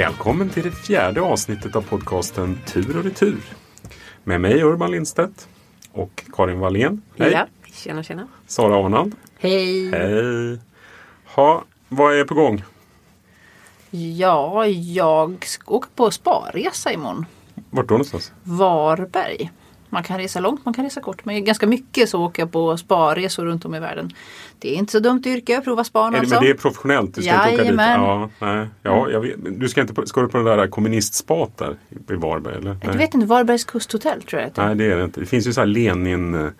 Välkommen till det fjärde avsnittet av podcasten Tur och retur. Med mig Urban Lindstedt och Karin Wallén. Hej! Ja, tjena tjena. Sara Arnald. Hej! Hej! Ha, vad är på gång? Ja, jag ska åka på sparresa imorgon. Vart då någonstans? Varberg. Man kan resa långt, man kan resa kort. Men ganska mycket så åker jag på sparresor runt om i världen. Det är inte så dumt yrke, prova span Är det, alltså. men det är professionellt? Du ska inte åka dit? Ja, nej. ja, jag vet, du ska inte på, ska du på den där kommunistspat där i Varberg? Eller? Jag vet inte, Varbergs kusthotell tror jag det heter. Nej, det är det inte. Det finns ju så här Lenin, eh,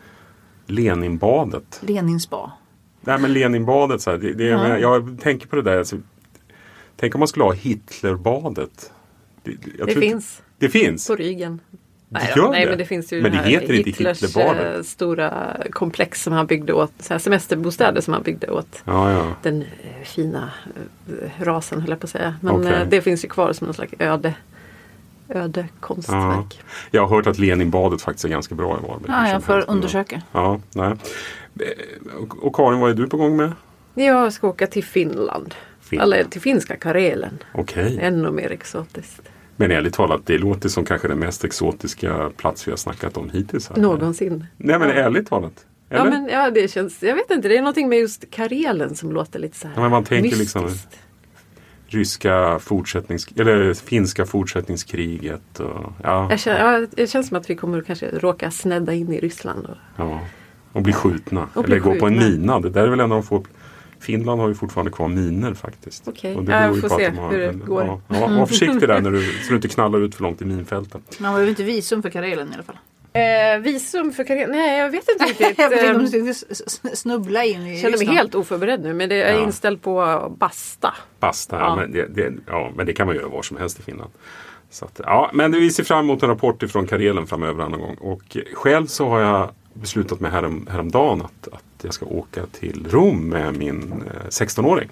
Leninbadet. Leninspa. Nej men Leninbadet, så här, det, det, jag, Ja. menar, jag tänker på det där. Alltså, tänk om man skulle ha Hitlerbadet. Det, jag Det inte- finns Det finns? på ryggen. Nej, gör då. Nej det? men det finns ju Men det här heter inte Hitlers Hitlerbadet. eh, stora komplex som han byggde åt, så här semesterbostäder som han byggde åt Ja, ja. den eh, fina eh, rasen höll jag på att säga. Men eh, det finns ju kvar som någon slags öde, öde ja. konstverk. Jag har hört att Leninbadet faktiskt är ganska bra i Varberg. Ja, jag får undersöka. Ja, nej. Och, Karin, vad är du på gång med? Jag ska åka till Finland. Finland. Eller till finska Karelen. Okej. Ännu mer exotiskt. Men ärligt talat, det låter som kanske den mest exotiska plats vi har snackat om hittills. Här. Någonsin. Nej men Ja. ärligt talat. Eller? Ja, men, ja, det känns, jag vet inte, det är någonting med just Karelen som låter lite så här Ja, men man tänker mystiskt. liksom- Ryska fortsättnings... Eller finska fortsättningskriget. Och, ja, Jag känner, ja, det känns som att vi kommer kanske råka snedda in i Ryssland. Och, ja. Och bli skjutna. Och bli eller gå på en skjutna. mina. Det där är väl en av de få... Finland har ju fortfarande kvar miner faktiskt. Okej. Beror jag får se de har- hur det går. Ja, ja, var försiktig där när du, så du inte knallar ut för långt i minfälten. Man behöver inte visum för Karelen i alla fall. eh, visum för Karelen? Nej, jag vet inte riktigt. Jag vet inte om Ehm, du snubbla in i känner mig helt oförberedd nu men det är Ja. inställd på basta. Basta, ja. Ja. men, det, det, ja, men det kan man göra var som helst i Finland. Så att, ja, men vi ser fram emot en rapport ifrån Karelen framöver någon gång. Och själv så har jag beslutat mig härom, häromdagen att, att jag ska åka till Rom med min eh, 16-åring.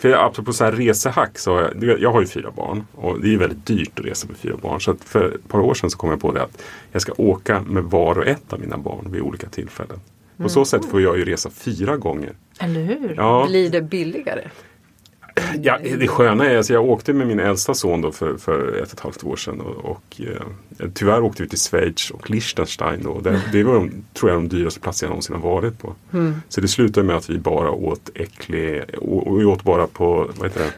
För jag, apropå så här resehack så har jag, jag har ju fyra barn och det är väldigt dyrt att resa med fyra barn. Så för ett par år sedan så kom jag på det att jag ska åka med var och ett av mina barn vid olika tillfällen. På så sätt får jag ju resa fyra gånger. Eller hur? Ja. Blir det billigare? Ja, det sköna är, alltså jag åkte med min äldsta son då för, för ett och ett halvt år sedan. Och, och eh, tyvärr åkte vi till Schweiz och Liechtenstein. Då. Det, det var de, tror jag de dyraste platser jag någonsin har varit på. Så det slutade med att vi bara åt äcklig, och, och vi åt bara på, vad heter det?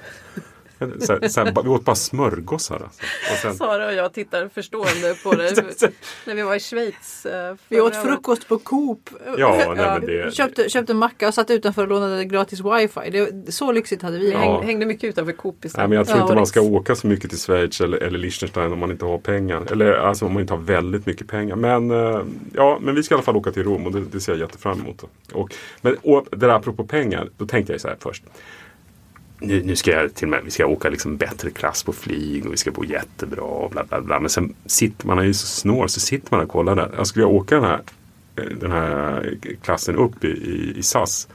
Så så här, vi åt bara smörgåsar. Alltså. Och sen, Sara och jag tittar förstående på det när vi var i Schweiz. eh, Vi åt frukost på Coop. ja, nej, men det, Köpte, köpte en macka och satt utanför och lånade gratis wifi. Det, så lyxigt hade vi. Ja. häng, hängde mycket utanför Coop istället. Nej, men jag tror inte man ska åka så mycket till Schweiz eller, eller Liechtenstein om man inte har pengar. Eller alltså om man inte har väldigt mycket pengar. Men, eh, ja, men vi ska i alla fall åka till Rom och det, det ser jag jättefram emot. Och, men och, det där apropå pengar, då tänkte jag så här först. Nu, nu ska jag till och med, vi ska åka liksom bättre klass på flyg och vi ska bo jättebra och bla bla bla. Men sen sitter man är ju så snår så sitter man och kollar där. Jag skulle jag åka den här, eh, den här klassen upp i, i, i SAS.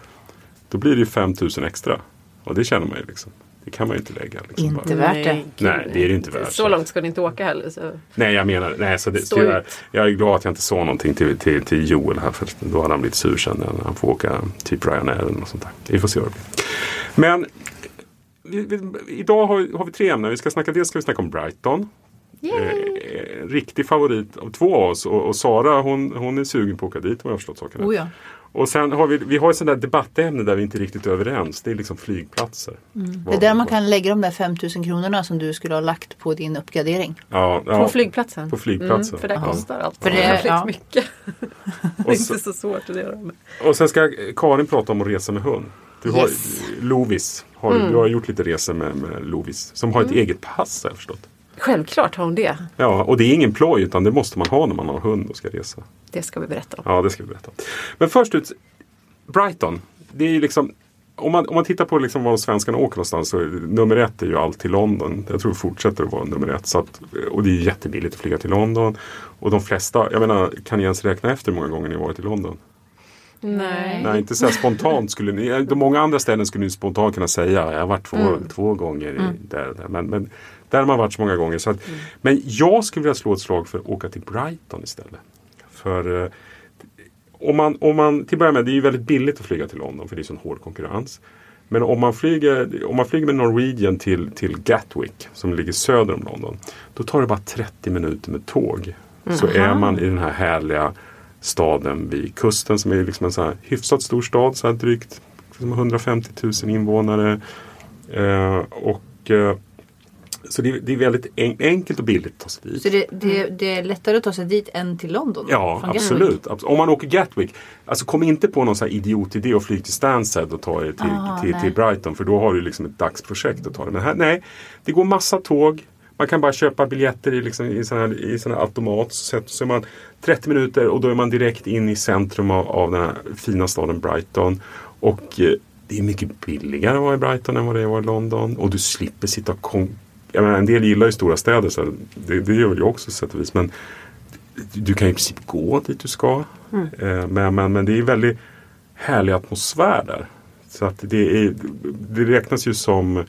Då blir det ju 5000 extra. Och det känner man ju liksom. Det kan man ju inte lägga. Liksom, Inte bara. värt det. Nej, det är det inte värt. Så långt ska ni inte åka heller. Så. Nej, jag menar, nej, så det, tyvärr, ut. jag är glad att jag inte sa någonting till, till, till Joel här för då hade han blivit sur sen när han får åka typ Ryanair eller något sånt där. Vi får se vad det blir. Men vi, vi, idag har, har vi tre ämnen. Vi ska snacka, dels ska vi snacka om Brighton. Eh, riktig favorit av två av oss och, och Sara hon, hon är sugen på att åka dit om jag har förstått saken rätt. Oh ja. Och sen har vi, vi har ett sånt där debattämne där vi inte är riktigt överens. Det är liksom flygplatser. Det är där man kan lägga de där 5000 kronorna som du skulle ha lagt på din uppgradering. Ja, På ja, flygplatsen? På flygplatsen. Mm, för det Ja. kostar allt. För det- jävligt ja. mycket. det är inte så svårt att göra. Och sen ska Karin prata om att resa med hund. Du har Yes. Lovis. Har du, du har gjort lite resor med, med Lovis. Som har ett eget pass har jag förstått. Självklart har hon det. Ja, och det är ingen ploj utan det måste man ha när man har hund och ska resa. Det ska vi berätta om. Ja, det ska vi berätta. Men först ut, Brighton. Det är liksom om man, om man tittar på liksom var svenskarna åker någonstans så nummer ett är ju alltid London. Jag tror det fortsätter att vara nummer ett. Så att, och det är jättebilligt att flyga till London. Och de flesta, jag menar, kan ni ens räkna efter hur många gånger ni varit i London? Nej. Nej, inte så spontant skulle ni. De många andra ställen skulle ni spontant kunna säga. Jag har varit två, Mm. två gånger i, där, där. Men, men där har man varit så många gånger. Så att, Men jag skulle vilja slå ett slag för att åka till Brighton istället. För eh, om man, om man, till att börja med, det är ju väldigt billigt att flyga till London för det är sån hård konkurrens. Men om man flyger, om man flyger med Norwegian till, till Gatwick som ligger söder om London. Då tar det bara 30 minuter med tåg. Så är man i den här härliga staden vid kusten som är liksom en så här hyfsat stor stad. Så här drygt 150 000 invånare. Eh, och, eh, så det, det är väldigt en, enkelt och billigt att ta sig dit. Så det, det, det är lättare att ta sig dit än till London? Ja, Gatwick? absolut. Abs- Om man åker Gatwick, alltså kom inte på någon sån här idiotidé och flyg till Stansted och ta er till, Ah, till, till Brighton för då har du liksom ett dagsprojekt att ta det. Men här, nej, det går massa tåg. Man kan bara köpa biljetter i, liksom, i sån här, i sån här automat. Så, så är man 30 minuter och då är man direkt in i centrum av, av den här fina staden Brighton. Och eh, det är mycket billigare att vara i Brighton än vad det är att vara i London. Och du slipper sitta och jag menar, En del gillar ju stora städer, så det, det gör jag också på sätt och vis. Men du kan i princip gå dit du ska. Eh, Men, men, men det är väldigt härlig atmosfär där. Så att det, är, det räknas ju som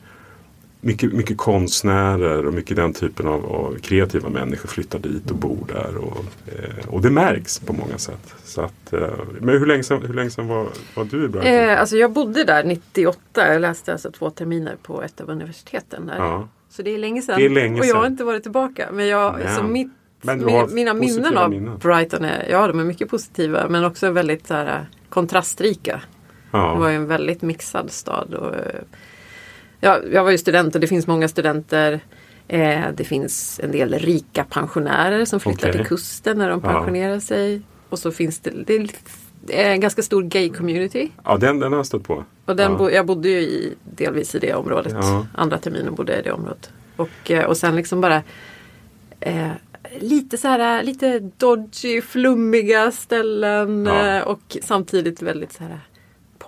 mycket, mycket konstnärer och mycket den typen av, av kreativa människor flyttar dit och bor där. Och, eh, och det märks på många sätt. Så att, eh, men hur länge sedan, hur länge sedan var, var du i Brighton? Eh, alltså jag bodde där 98. Jag läste alltså två terminer på ett av universiteten där. Ja. Så det är länge sedan. Det är länge och jag har sedan. inte varit tillbaka. Men jag, Nej. så mitt, Men mina minnen av minnen. Brighton är, ja, de är mycket positiva men också väldigt så här, kontrastrika. Det var Ja. ju en väldigt mixad stad. Och, eh, ja, jag var ju student och det finns många studenter. Eh, det finns en del rika pensionärer som flyttar Okej. till kusten när de Ja. pensionerar sig. Och så finns det, det är en ganska stor gay community. ja, den, den har jag stött på. Och den ja. bo, jag bodde ju i, delvis i det området. Ja. Andra terminen bodde jag i det området. Och, eh, och sen liksom bara eh, lite så här lite dodgy, flummiga ställen Ja. eh, och samtidigt väldigt så här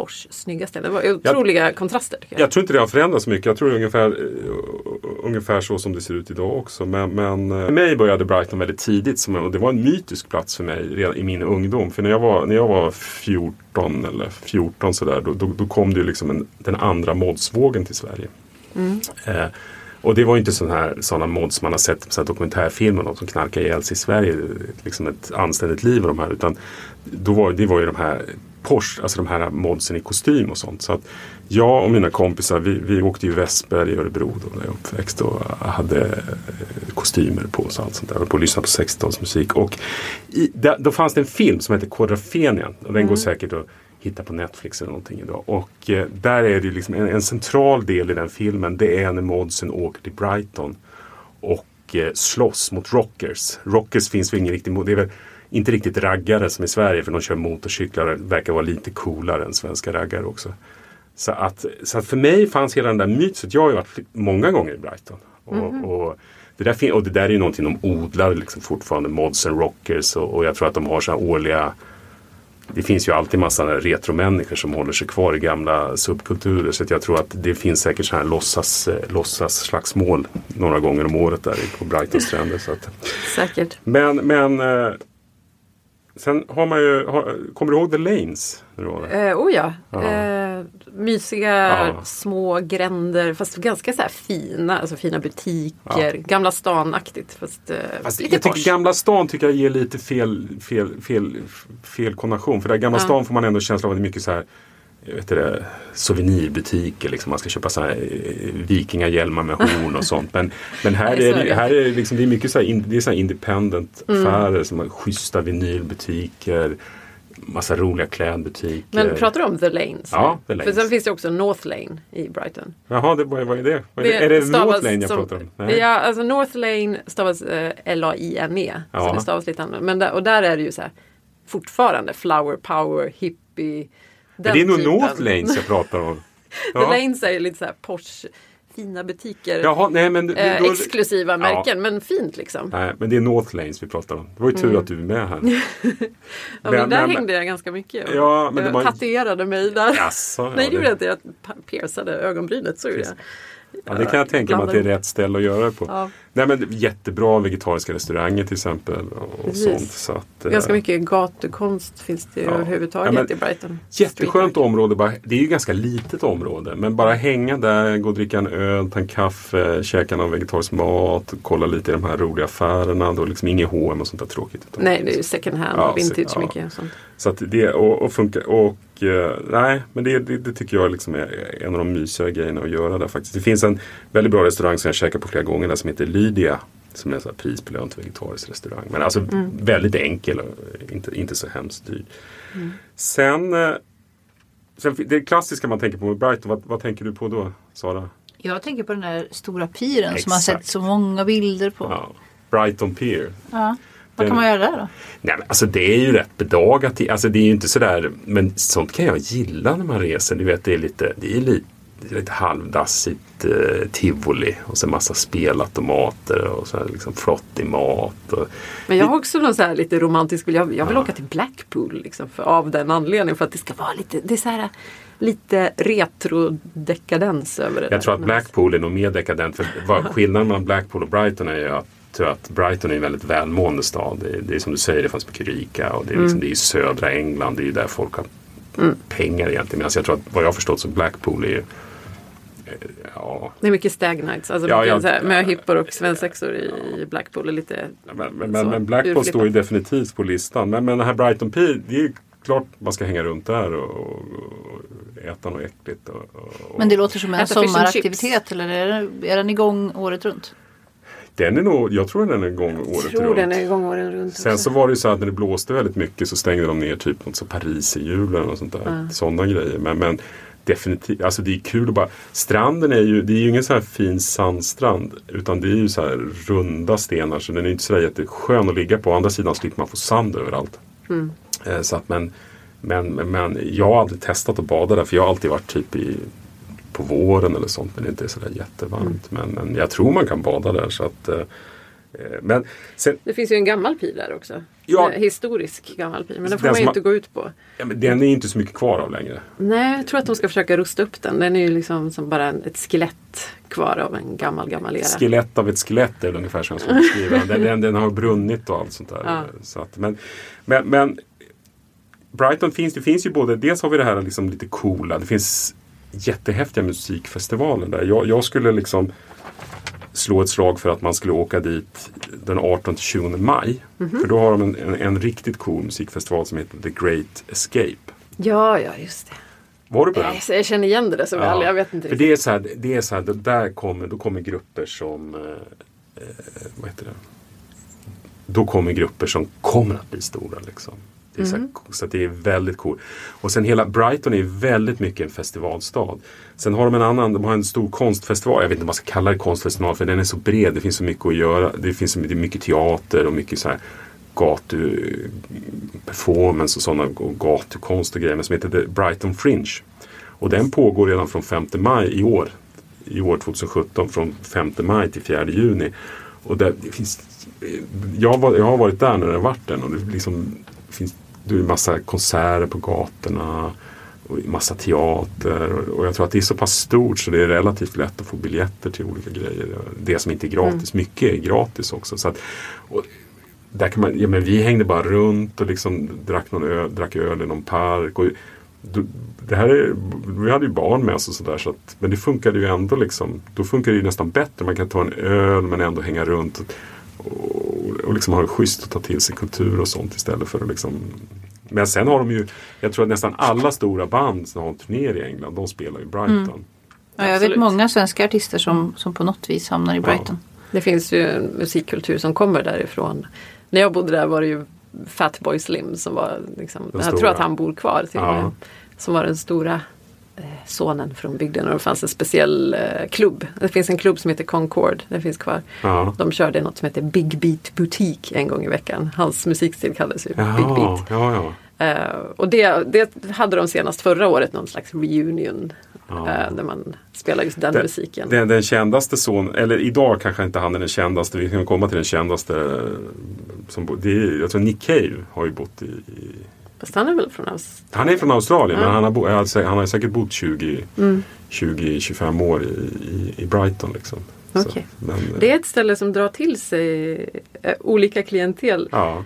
Snygga ställen. Det var otroliga kontraster. Tycker jag. Jag tror inte det har förändrats så mycket. Jag tror det är ungefär, eh, ungefär så som det ser ut idag också. Men, men eh, för mig började Brighton väldigt tidigt. Som, och det var en mytisk plats för mig redan i min ungdom. För när jag var, när jag var 14 eller 14 sådär. Då, då, då kom det ju liksom en, den andra modsvågen till Sverige. Eh, och det var ju inte sån här, sådana mods man har sett i dokumentärfilmer. De som knarkar ihjäl sig i Sverige. Liksom ett anständigt liv och de här. Utan då var, det var ju de här Porsche, alltså de här modsen i kostym och sånt. Så att jag och mina kompisar vi, vi åkte ju Vesper i Örebro då när jag uppväxt och hade eh, kostymer på oss och allt sånt där. Och på att lyssna på 60-talsmusik. Och i, där, då fanns det en film som heter Quadrafenian. Och den går säkert att hitta på Netflix eller någonting idag. Och eh, där är det liksom en, en central del i den filmen. Det är när modsen åker till Brighton och eh, slåss mot rockers. Rockers finns väl ingen riktig mod. Det är väl inte riktigt raggare som i Sverige för de kör motorcyklar och verkar vara lite coolare än svenska raggare också. Så att, så att för mig fanns hela den där mytet. Jag har ju varit många gånger i Brighton. Och, och, det där, och det där är ju någonting de odlar liksom fortfarande, mods and rockers. Och, och jag tror att de har så här årliga det finns ju alltid massa retromänniskor som håller sig kvar i gamla subkulturer. Så jag tror att det finns säkert så här låtsas, låtsas slagsmål några gånger om året där på Brightons stränder. Så att. Säkert. Men, men eh, sen har man ju, har, kommer du ihåg The Lanes? När du var där? Eh, oh ja. Ja. Eh, mysiga Ja. små gränder fast ganska så fina, alltså fina butiker. Gamla stan-aktigt fast, eh, Fast lite jag tycker. Gamla stan tycker jag ger lite fel, fel, fel, fel konnotation. För där Gamla Ja. stan får man ändå känsla av att det är mycket så här vet det, souvenirbutiker. Liksom. Man ska köpa så här, eh, vikingahjälmar med horn och sånt. Men, men här, Nej, är det, här är det, liksom, det är mycket så här, in, det är så independent Mm. affärer. Som har schyssta vinylbutiker. Massa roliga klädbutiker. Men pratar du om The Lanes? Ja, The För Lanes. sen finns det också North Lane i Brighton. Jaha, det, vad, är det? Vad är det, är det North Lane jag som- pratar om? Nej. Ja, alltså North Lane stavas eh, L-A-I-N-E. Ja. Så det stavas lite annorlunda. Men där, och där är det ju så här fortfarande flower power, hippie. Den det är nog typen. North Lanes jag pratar om. The Lanes är lite så här Porsche, fina butiker. Jaha, nej men... då- eh, då- exklusiva Ja. märken men fint liksom. Nej, men det är North Lanes vi pratar om. Det var ju tur att du är med här. Mm. Ja, men, Men- där men- hängde jag ganska mycket. Ja, men det jag var- tatuerade mig där. Jaså, ja, Nej, det gjorde det- jag inte. Jag piercade ögonbrynet. Så gjorde jag. Ja, det kan jag tänka mig att det är rätt ställe att göra det på. Ja. Nej, men jättebra vegetariska restauranger till exempel. Och Precis. sånt, så att, eh, Ganska mycket gatukonst finns det Ja. överhuvudtaget Ja, men i Brighton. Jätteskönt område. Bara, det är ju ganska litet område. Men bara hänga där, gå och dricka en öl, ta en kaffe, käka någon vegetarisk mat, kolla lite i de här roliga affärerna. Då liksom inget H&M och sånt där tråkigt. Nej, det är ju second hand och vintage mycket. Sånt. Så att det och, och funkar. Och Och eh, nej, men det, det, det tycker jag liksom är en av de mysigare grejerna att göra där faktiskt. Det finns en väldigt bra restaurang som jag käkar på flera gånger där som heter Lydia. Som är en prisbelönt vegetarisk restaurang. Men alltså väldigt enkel och inte, inte så hemskt dyr. Sen, eh, sen, det klassiska man tänker på med Brighton, vad, vad tänker du på då Sara? Jag tänker på den där stora piren som man Exakt. sett så många bilder på. Ja. Ja, Brighton Pier. Vad kan man göra då? Nej, men alltså det är ju rätt bedagat. Alltså det är ju inte sådär, men sånt kan jag gilla när man reser. Du vet, det är lite, det är lite, det är lite halvdassigt eh, tivoli och så massa spelautomater och så här liksom flottig mat. Och, Men jag har också någon så här lite romantisk. Jag, jag vill åka till Blackpool liksom, för, av den anledningen. För att det ska vara lite, det är så här, lite retro-dekadens över det jag där. tror att Blackpool är nog mer dekadent. För vad, skillnaden mellan Blackpool och Brighton är ju att tror att Brighton är en väldigt välmående stad. Det är, det är som du säger, det fanns mycket rika och det är, liksom, det är i södra England. Det är ju där folk har pengar egentligen. Medan jag tror att vad jag har förstått så Blackpool är ju eh, Ja, Det är mycket stag nights, alltså Ja, här, möhippor och svensexor i Blackpool. är Lite, men, men, Så, men Blackpool urflippat. står ju definitivt på listan. Men, men den här Brighton Pier, det är ju klart man ska hänga runt där och, och äta något äckligt. Och, och, Men det låter som en sommaraktivitet eller är den igång året runt? Den är nog, jag tror den är igång året tror runt. den är igång åren runt. Sen också. så var det ju så att när det blåste väldigt mycket så stängde de ner typ något så Paris i julen och sånt där. Sådana grejer. Men, men definitivt, alltså det är kul att bara Stranden är ju, det är ju ingen så här fin sandstrand. Utan det är ju så här runda stenar så den är inte så där jätteskön att ligga på. Å andra sidan slipper man få sand överallt. Eh, Så att men, men, men jag har aldrig testat att bada där för jag har alltid varit typ i på våren eller sånt men det inte är sådär jättevarmt. Men, men jag tror man kan bada där. Så att, eh, eh, men sen, Det finns ju en gammal pir där också. Ja. Historisk gammal pir. Men den får Den man ju inte gå ut på. Ja, men den är inte så mycket kvar av längre. Nej, jag tror att de ska försöka rusta upp den. Den är ju liksom som bara ett skelett kvar av en gammal, gammal era. Skelett av ett skelett är väl ungefär som jag skulle beskriva den. Den, den har brunnit och allt sånt där. Ja. Så att, men, men, men Brighton finns, det finns ju både, dels har vi det här liksom lite coola, det finns jättehäftiga musikfestivaler där. Jag, jag skulle liksom slå ett slag för att man skulle åka dit den 18-20 maj. För då har de en, en, en riktigt cool musikfestival som heter The Great Escape. Ja, ja, just det. Var du på den? Jag, känner igen det där så väl. Ja, Jag vet inte För det är så här, det är så här, där kommer, då kommer grupper som, eh, eh, vad heter det? Då kommer grupper som kommer att bli stora liksom. Det är så, här, så att det är väldigt coolt. Och sen hela Brighton är väldigt mycket en festivalstad. Sen har de en annan, de har en stor konstfestival. Jag vet inte vad man ska kalla det konstfestival för den är så bred. Det finns så mycket att göra. Det finns så mycket, mycket teater och mycket så här gatu performance och sådana och gatukonst och grejer men som heter The Brighton Fringe. Och den pågår redan från 5 maj i år. I år 2017 från 5 maj till 4 juni. Och där, det finns, jag, var, jag har varit där när det har varit den och det liksom det är massa konserter på gatorna och massa teater. Och, och jag tror att det är så pass stort så det är relativt lätt att få biljetter till olika grejer. Det som inte är gratis, mycket är gratis också. Så att, och, där kan man, ja, men vi hängde bara runt och liksom drack, någon öl, drack öl i någon park. Och, det här är, vi hade ju barn med oss och sådär. Så att, men det funkade ju ändå liksom. Då funkar det ju nästan bättre. Man kan ta en öl men ändå hänga runt. Och, och, och liksom ha det schysst att ta till sig kultur och sånt istället för att liksom men sen har de ju, jag tror att nästan alla stora band som har en turné i England, de spelar ju Brighton. Ja, jag vet många svenska artister som, som på något vis hamnar i Brighton. Det finns ju en musikkultur som kommer därifrån. När jag bodde där var det ju Fatboy Slim som var liksom, jag tror att han bor kvar till och Ja. med. Som var den stora sonen från bygden och det fanns en speciell eh, klubb. Det finns en klubb som heter Concord, den finns kvar. Ja. De körde något som heter Big Beat Boutique en gång i veckan. Hans musikstil kallades ju Big Jaha, Beat. ja, ja. Eh, och det, det hade de senast förra året, någon slags reunion. Ja. eh, där man spelar just den, Den, musiken. den, den kändaste son, eller idag kanske inte han är den kändaste, vi kan komma till den kändaste. eh, Som, det är, jag tror Nick Cave har ju bott i, i Fast han är väl från Aus- Han är från Australien Ja. men han har, bo, alltså, han har säkert bott 20 Mm. 20-25 år i, i, i Brighton. Liksom. Så, Okej. men, eh, Det är ett ställe som drar till sig eh, olika klientel. ja,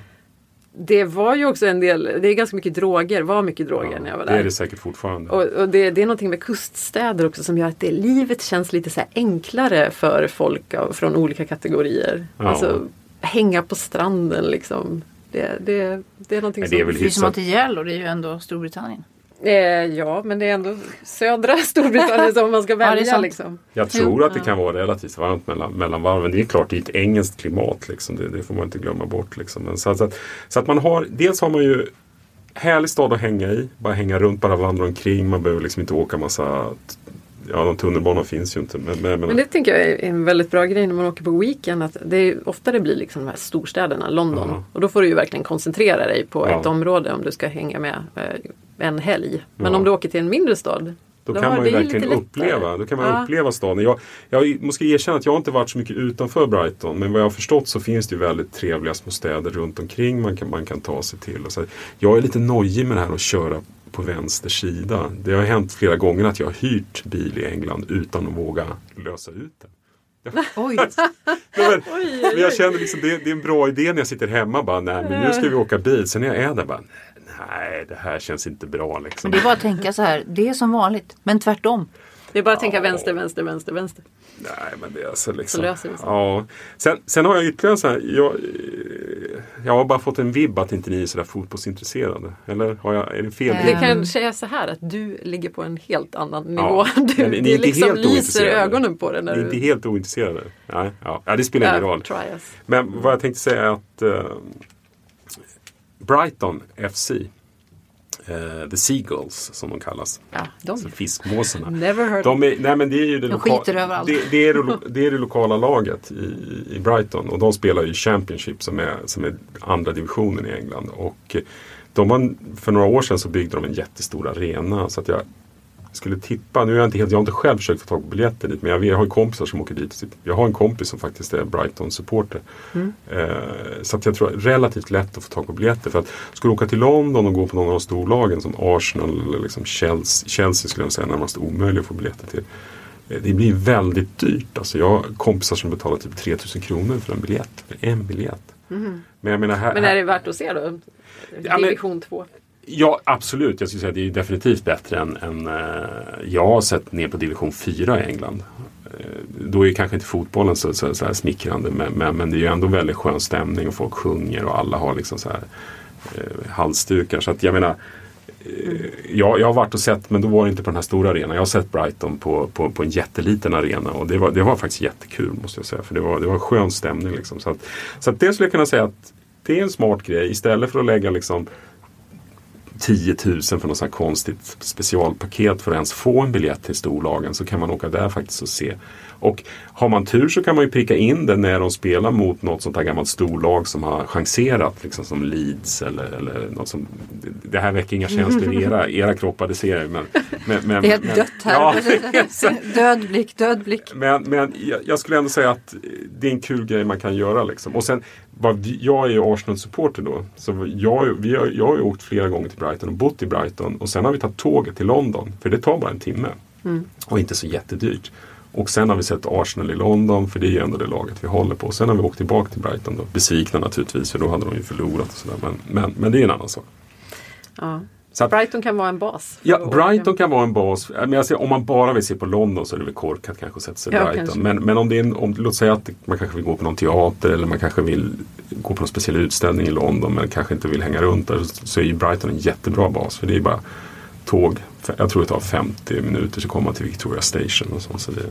Det var ju också en del, det är ganska mycket droger, var mycket droger ja, när jag var det där. är det säkert fortfarande. Och, och det, det är någonting med kuststäder också som gör att det, livet känns lite så enklare för folk av, från olika kategorier. Ja. Alltså hänga på stranden liksom. Det, det, det är någonting Men det är som... väl Precis som Monticello, det är ju ändå Storbritannien. Eh, ja, men det är ändå södra Storbritannien som man ska det är välja. sant. liksom. Jag tror att det kan vara relativt varmt mellan, mellan varven. Det är klart, det är ett engelskt klimat. Liksom. Det, det får man inte glömma bort. Liksom. Men så, att- så, att, så att man har, dels har man ju härlig stad att hänga i. Bara hänga runt, bara vandra omkring. Man behöver liksom inte åka massa... Ja, de tunnelbanan finns ju inte. Men, men, men, det tänker jag är en väldigt bra grej när man åker på weekend. Att det är ofta det blir liksom de här storstäderna, London. Ja. Och då får du ju verkligen koncentrera dig på Ja. ett område om du ska hänga med eh, en helg. Men Ja. om du åker till en mindre stad. Då då kan man ju verkligen uppleva, då kan man Ja. uppleva staden. Jag, jag måste erkänna att jag inte varit så mycket utanför Brighton. Men vad jag har förstått så finns det ju väldigt trevliga små städer runt omkring man kan, man kan ta sig till. Och så, jag är lite nojig med det här att köra på vänster sida. Det har hänt flera gånger att jag har hyrt bil i England utan att våga lösa ut den. Oj, Nej, men, Oj, men jag känner liksom det, det är en bra idé när jag sitter hemma bara, nej men nu ska vi åka bil. Sen när jag är där bara, nej det här känns inte bra liksom. men det är bara att tänka så här. Det är som vanligt, men tvärtom. Det är bara att tänka Ja. vänster, vänster, vänster, vänster. Nej, men det är alltså liksom... Så löser det sig. Ja. Sen, sen har jag ytterligare sån här... Jag, eh, jag har bara fått en vibb att inte ni är sådär fotbollsintresserade. Eller har jag, är det fel? Det kanske är så här att du ligger på en helt annan Ja, nivå. men Du, ni är det inte liksom helt lyser ögonen på. Ni När är inte du, helt ointresserade? Nej, ja. ja det spelar ingen Ja, roll. Men vad jag tänkte säga är att eh, Brighton FC, eh, The Seagulls som de kallas, Ja, de. alltså fiskmåsarna. Never heard De är, nej men det är ju det, De loka- det, det, är det, lo- det är det lokala laget i, i Brighton och de spelar ju Championship som är, som är andra divisionen i England. Och de har, för några år sedan så byggde de en jättestor arena så att jag skulle tippa, nu är jag inte helt, jag har inte själv försökt få tag på biljetter dit men jag, jag har ju kompisar som åker dit. Jag har en kompis som faktiskt är Brighton-supporter. Eh, så att jag tror relativt lätt att få tag på biljetter. För att skulle du åka till London och gå på någon av de storlagen som Arsenal eller liksom Chelsea, Chelsea skulle jag säga är närmast omöjligt att få biljetter till. Eh, Det blir väldigt dyrt. Alltså jag har kompisar som betalar typ 3000 kronor för en biljett. För en biljett. Men jag menar här, Men är det värt att se då? Division 2. Ja, Ja, absolut. Jag skulle säga att det är definitivt bättre än, än eh, jag har sett ner på division 4 i England. Eh, då är ju kanske inte fotbollen så, så, så här smickrande men, men, men det är ju ändå väldigt skön stämning och folk sjunger och alla har liksom så här eh, halsdukar. Så att jag menar eh, jag, jag har varit och sett, men då var det inte på den här stora arenan. Jag har sett Brighton på, på, på en jätteliten arena och det var, det var faktiskt jättekul måste jag säga. För det var, det var skön stämning. Liksom. Så, att, så att det skulle jag kunna säga att det är en smart grej. Istället för att lägga liksom 10 000 för något sånt konstigt specialpaket för att ens få en biljett till storlagen så kan man åka där faktiskt och se. Och har man tur så kan man ju pricka in det när de spelar mot något sånt här gammalt storlag som har chanserat liksom som Leeds eller, eller något som Det här väcker inga känslor i era, era kroppar, det ser jag men, men, men, Det är helt men, dött här. Ja, död blick, död blick. men, men jag, jag skulle ändå säga att det är en kul grej man kan göra. Liksom. Och sen, jag är ju Arsenal-supporter då. Så jag, vi har, jag har ju åkt flera gånger till Brighton och bott i Brighton. Och sen har vi tagit tåget till London. För det tar bara en timme. Och inte så jättedyrt. Och sen har vi sett Arsenal i London. För det är ju ändå det laget vi håller på. Sen har vi åkt tillbaka till Brighton. Då. Besvikna naturligtvis. För då hade de ju förlorat. Och sådär. Men, men, men det är en annan sak. Ja. Så att, Brighton kan vara en bas. Ja. Brighton kan vara en bas. Men säger, om man bara vill se på London så är det väl korkat kanske att sätta sig i Ja, Brighton. Men, men om det är en, om, låt säga att man kanske vill gå på någon teater eller man kanske vill gå på någon speciell utställning i London men kanske inte vill hänga runt där. Så är ju Brighton en jättebra bas. För det är bara tåg. Jag tror det tar 50 minuter så kommer man till Victoria Station. Och, så, så det,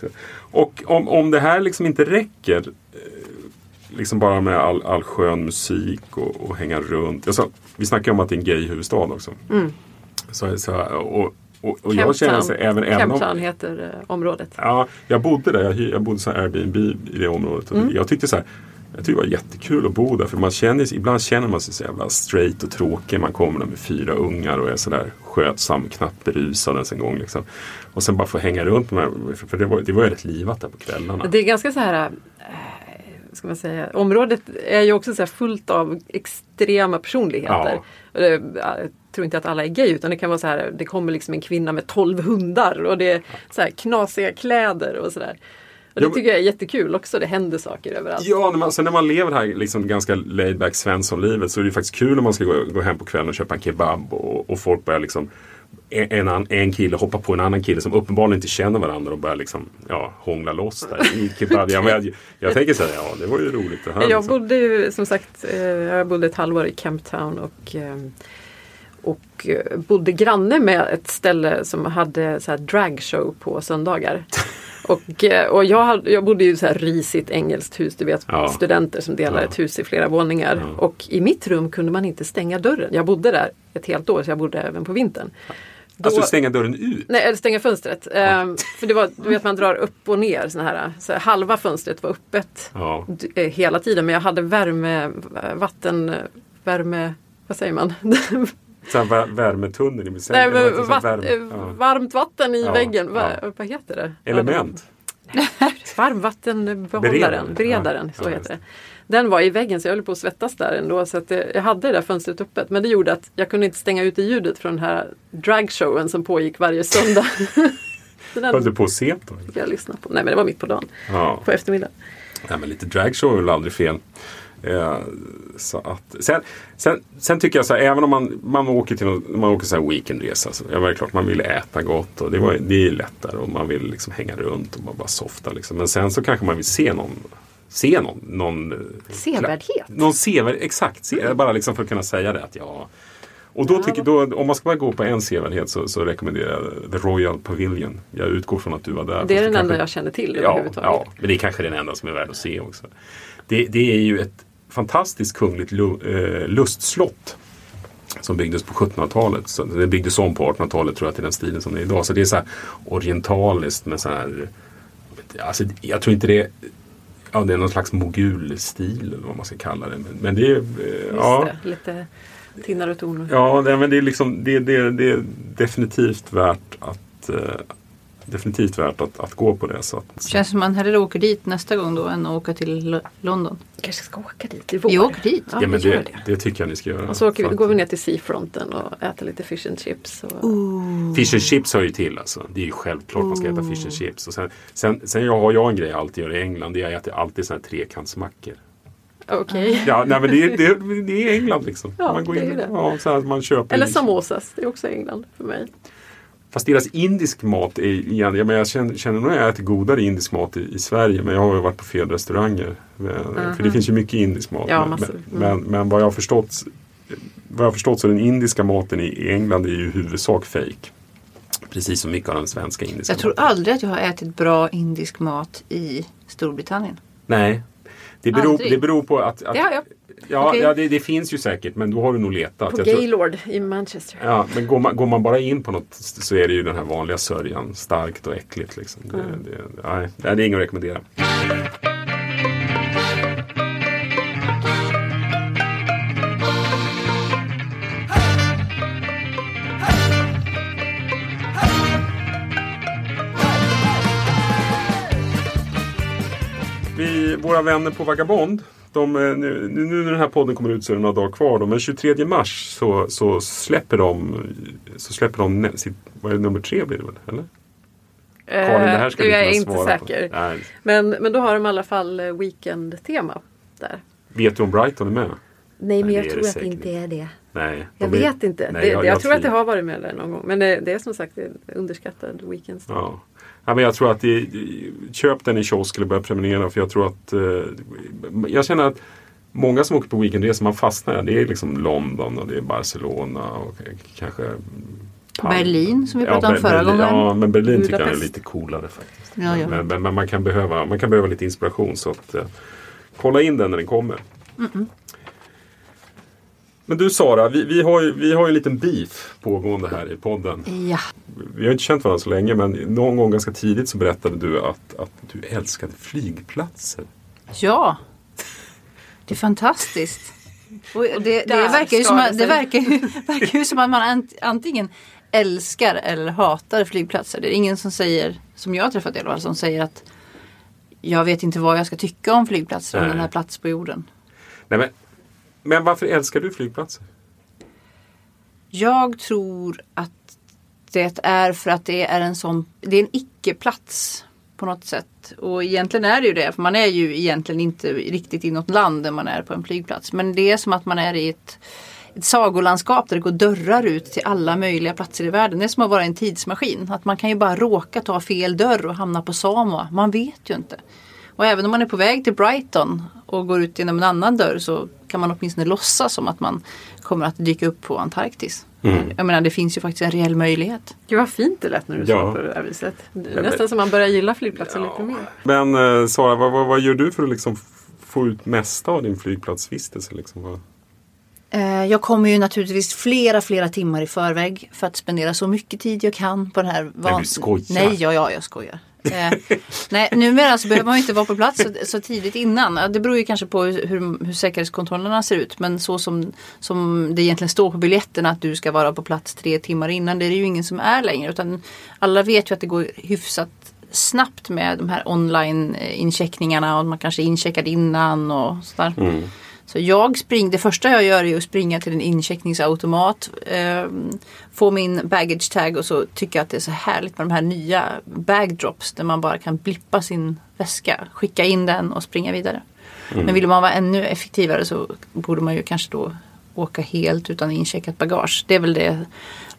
så. och om, om det här liksom inte räcker eh, liksom bara med all, all skön musik och, och hänga runt. Alltså, vi snackar om att det är en gay-huvudstad också. Så, så, och, och, och jag känner så, även även om, heter eh, området. Ja, jag bodde där. Jag, jag bodde så Airbnb i det området. Och Jag tyckte så här, jag tyckte det var jättekul att bo där. För man känner, ibland känner man sig så jävla straight och tråkig. Man kommer där med fyra ungar och är sådär skötsam, knappt berusad ens en gång. Liksom. Och sen bara få hänga runt med för för det var, det var ju rätt livat där på kvällarna. Det är ganska så här eh, ska man säga, området är ju också så fullt av extrema personligheter. Ja. Det, jag tror inte att alla är gay utan det kan vara så här, det kommer liksom en kvinna med 12 hundar och det är så här knasiga kläder och sådär. Och det tycker jag är jättekul också, det händer saker överallt. Ja, när man, sen när man lever det här liksom ganska laid back Svensson-livet så är det faktiskt kul om man ska gå, gå hem på kvällen och köpa en kebab och, och folk börjar liksom en, en, kille hoppar på en annan kille som uppenbarligen inte känner varandra och börjar liksom, ja, hångla loss där i kebab. Ja, men jag, jag tänker säga, ja det var ju roligt det här. Jag liksom. bodde ju som sagt, eh, jag bodde ett halvår i Camptown och, eh, och eh, bodde granne med ett ställe som hade så här dragshow på söndagar. Och, och jag, hade, jag bodde ett så här risigt engelskt hus, du vet Ja. studenter som delar Ja. ett hus i flera våningar. Ja. Och i mitt rum kunde man inte stänga dörren. Jag bodde där ett helt år så jag bodde även på vintern. Då- Alltså stänga dörren ut? Nej, eller stänga fönstret. Ehm, för det var, du vet man drar upp och ner såna här, så halva fönstret var öppet Ja. eh, hela tiden men jag hade värme, eh, vatten, eh, värme, vad säger man? Så här vär- värmetunnel i Nej, sängen. men, så här vatt, värme- ja. Varmt vatten i Ja, väggen, Va, ja. vad heter det? Element. Varmvattenbehållaren, Beredaren. beredaren, Ja, så ja, heter det. Den var i väggen så jag höll på att svettas där ändå så att eh, jag hade det där fönstret öppet. Men det gjorde att jag kunde inte stänga ute ljudet från den här dragshowen som pågick varje söndag. Höll du på sent då? jag lyssna på. Nej men det var mitt på dagen, Ja. på eftermiddagen. Nej, men lite dragshow är väl aldrig fel. Eh, så att, sen, sen, sen tycker jag så här, även om man, man åker till någon, man åker så här weekendresa. Så, ja, det är klart man vill äta gott och det, var, det är lättare och man vill liksom hänga runt och bara, bara softa. Liksom. Men sen så kanske man vill se någon Se någon, någon eh, Sevärdhet. Någon sevärd, exakt. Se, bara liksom för att kunna säga det att ja. Och då tycker, då, om man ska bara gå på en sevärdhet så, så rekommenderar jag The Royal Pavilion. Jag utgår från att du var där. Det är den enda kanske- jag känner till Ja, överhuvudtaget. ja, men det är kanske den enda som är värd att se också. Det, det är ju ett fantastiskt kungligt lu, eh, lustslott. Som byggdes på 1700-talet. Så det byggdes om på 1800-talet tror jag till den stilen som det är idag. Så det är så här orientaliskt med så här Alltså, jag tror inte det är Ja, det är någon slags mogulstil eller vad man ska kalla det. Men, men det är... eh, Ja, det, lite tinnar och tonor. ja det, men det är liksom det, det, det är definitivt värt att eh, Definitivt värt att, att gå på det. Så att, Känns som man hellre åker dit nästa gång då än att åka till London. kanske ska åka dit i vår. Vi åker dit. Ja, ja, men vi det, det. det tycker jag ni ska göra. Och så vi, att- går vi ner till Seafronten och äter lite fish and chips. Och... Fish and chips hör ju till alltså. Det är ju självklart man ska äta fish and chips. Och sen, sen, sen jag har jag en grej jag alltid gör i England. Det är att jag äter alltid såna här trekantsmackor. Okej. Ja, nej men det, är- det, det är England liksom. Ja, man går det är in, det. Ja, så här, man köper Eller samosas, det är också England för mig. Fast deras indisk mat är igen, ja, men jag känner, känner nog att jag äter godare indisk mat i, i Sverige. Men jag har ju varit på fel restauranger. Men- För det finns ju mycket indisk mat. Ja, men, massor. men, men, vad jag har förstått vad jag förstått så den indiska maten i, England är ju i huvudsak fake. Precis som mycket av den svenska indiska Jag tror maten. aldrig att jag har ätit bra indisk mat i Storbritannien. Nej. Det beror, det beror på att... att har jag ja, Okej. ja det, det finns ju säkert men då har du nog letat. på Jag tror- Gaylord i Manchester. Ja, men går man, går man bara in på något så är det ju den här vanliga sörjan. Starkt och äckligt. Liksom. Det, Mm. det, nej, det är inget att rekommendera. Vi, våra vänner på Vagabond. De, eh, nu, nu när den här podden kommer ut så är det några dagar kvar. Då, men 23 mars så, så släpper de, så släpper de sitt, vad är det, nummer tre blir det väl? Eller? Karin, det här ska Eh, du jag är inte säker. Men, men då har de i alla fall eh, weekend-tema där. Vet du om Brighton är med? Nej, men Nej, jag tror att det inte är det. Nej. Jag de är- vet inte. Nej, det, jag- jag, jag tror att det har varit med där någon gång. Men det, det är som sagt underskattad weekend. Ja. Ja, men jag tror att det, köp den i kiosk eller börja prenumerera för jag tror att eh, jag känner att många som åker på weekendresor man fastnar det är liksom London och det är Barcelona och kanske Palma. Berlin som vi pratade om Ber- förra Berlin, gången. Ja, men Berlin tycker jag är Budapest. lite coolare faktiskt. Ja, ja. Men, men, men man, kan behöva, man kan behöva lite inspiration så att eh, kolla in den när den kommer. Men du Sara, vi, vi, har ju, vi har ju en liten beef pågående här i podden. Ja, Vi har inte känt varandra så länge men någon gång ganska tidigt så berättade du att, att du älskade flygplatser. ja. Det är fantastiskt. Och det, det, verkar ju som, det att- det verkar, ju- verkar ju som att man ant, antingen älskar eller hatar flygplatser. Det är ingen som säger, som jag har träffat i alla fall, som säger att jag vet inte vad jag ska tycka om flygplatser, om den här plats på jorden. Nej, men, men varför älskar du flygplatser? Jag tror att det är för att det är en sån, det är en icke-plats på något sätt. Och egentligen är det ju det, för man är ju egentligen inte riktigt i något land när man är på en flygplats. Men det är som att man är i ett, ett sagolandskap där det går dörrar ut till alla möjliga platser i världen. Det är som att vara i en tidsmaskin. Att man kan ju bara råka ta fel dörr och hamna på Samoa. Man vet ju inte. Och även om man är på väg till Brighton och går ut genom en annan dörr så kan man åtminstone låtsas som att man kommer att dyka upp på Antarktis. Mm. Jag menar det finns ju faktiskt en reell möjlighet. Gud vad fint det lät när du Ja. sa på det här viset. Det är nästan som man börjar gilla flygplatser lite mer. Men eh, Sara, vad, vad, vad gör du för att liksom få ut mesta av din flygplatsvistelse? Liksom? Vad- Eh, Jag kommer ju naturligtvis flera, flera timmar i förväg för att spendera så mycket tid jag kan på den här van... du skojar. Nej, ja, ja, jag skojar. Eh, nej, numera så behöver man ju inte vara på plats så, så tidigt innan. Det beror ju kanske på hur, hur, säkerhetskontrollerna ser ut. Men så som, som det egentligen står på biljetterna att du ska vara på plats tre timmar innan. Det är det ju ingen som är längre. Utan alla vet ju att det går hyfsat snabbt med de här online eh, incheckningarna och man kanske är incheckad innan och sådär. Mm. Så jag springer, det första jag gör är att springa till en incheckningsautomat. Eh, få min baggage tag och så tycker jag att det är så härligt med de här nya bagdrops där man bara kan blippa sin väska, skicka in den och springa vidare. Men vill man vara ännu effektivare så borde man ju kanske då åka helt utan incheckat bagage. Det är väl det.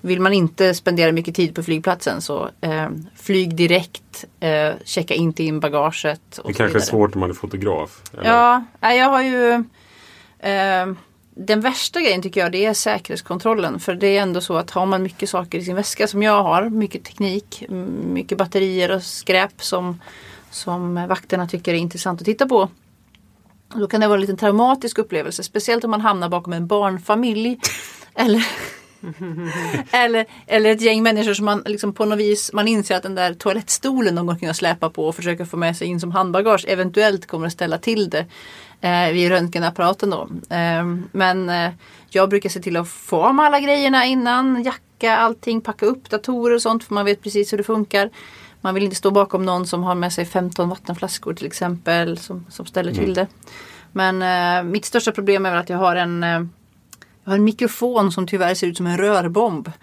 Vill man inte spendera mycket tid på flygplatsen så eh, flyg direkt, eh, checka inte in bagaget. Det kanske är svårt om man är fotograf. eller? Ja, jag har ju eh, Den värsta grejen tycker jag det är säkerhetskontrollen. För det är ändå så att har man mycket saker i sin väska som jag har, mycket teknik, mycket batterier och skräp som, som vakterna tycker är intressant att titta på. Då kan det vara en liten traumatisk upplevelse. Speciellt om man hamnar bakom en barnfamilj. Eller, eller, eller ett gäng människor som man liksom på något vis man inser att den där toalettstolen de går kunna släpa på och försöka få med sig in som handbagage eventuellt kommer att ställa till det eh, vid röntgenapparaten då. Eh, men eh, jag brukar se till att få av alla grejerna innan, jacka, allting, packa upp datorer och sånt för man vet precis hur det funkar. Man vill inte stå bakom någon som har med sig 15 vattenflaskor till exempel som, som ställer till det. Men eh, mitt största problem är väl att jag har en eh, jag har en mikrofon som tyvärr ser ut som en rörbomb.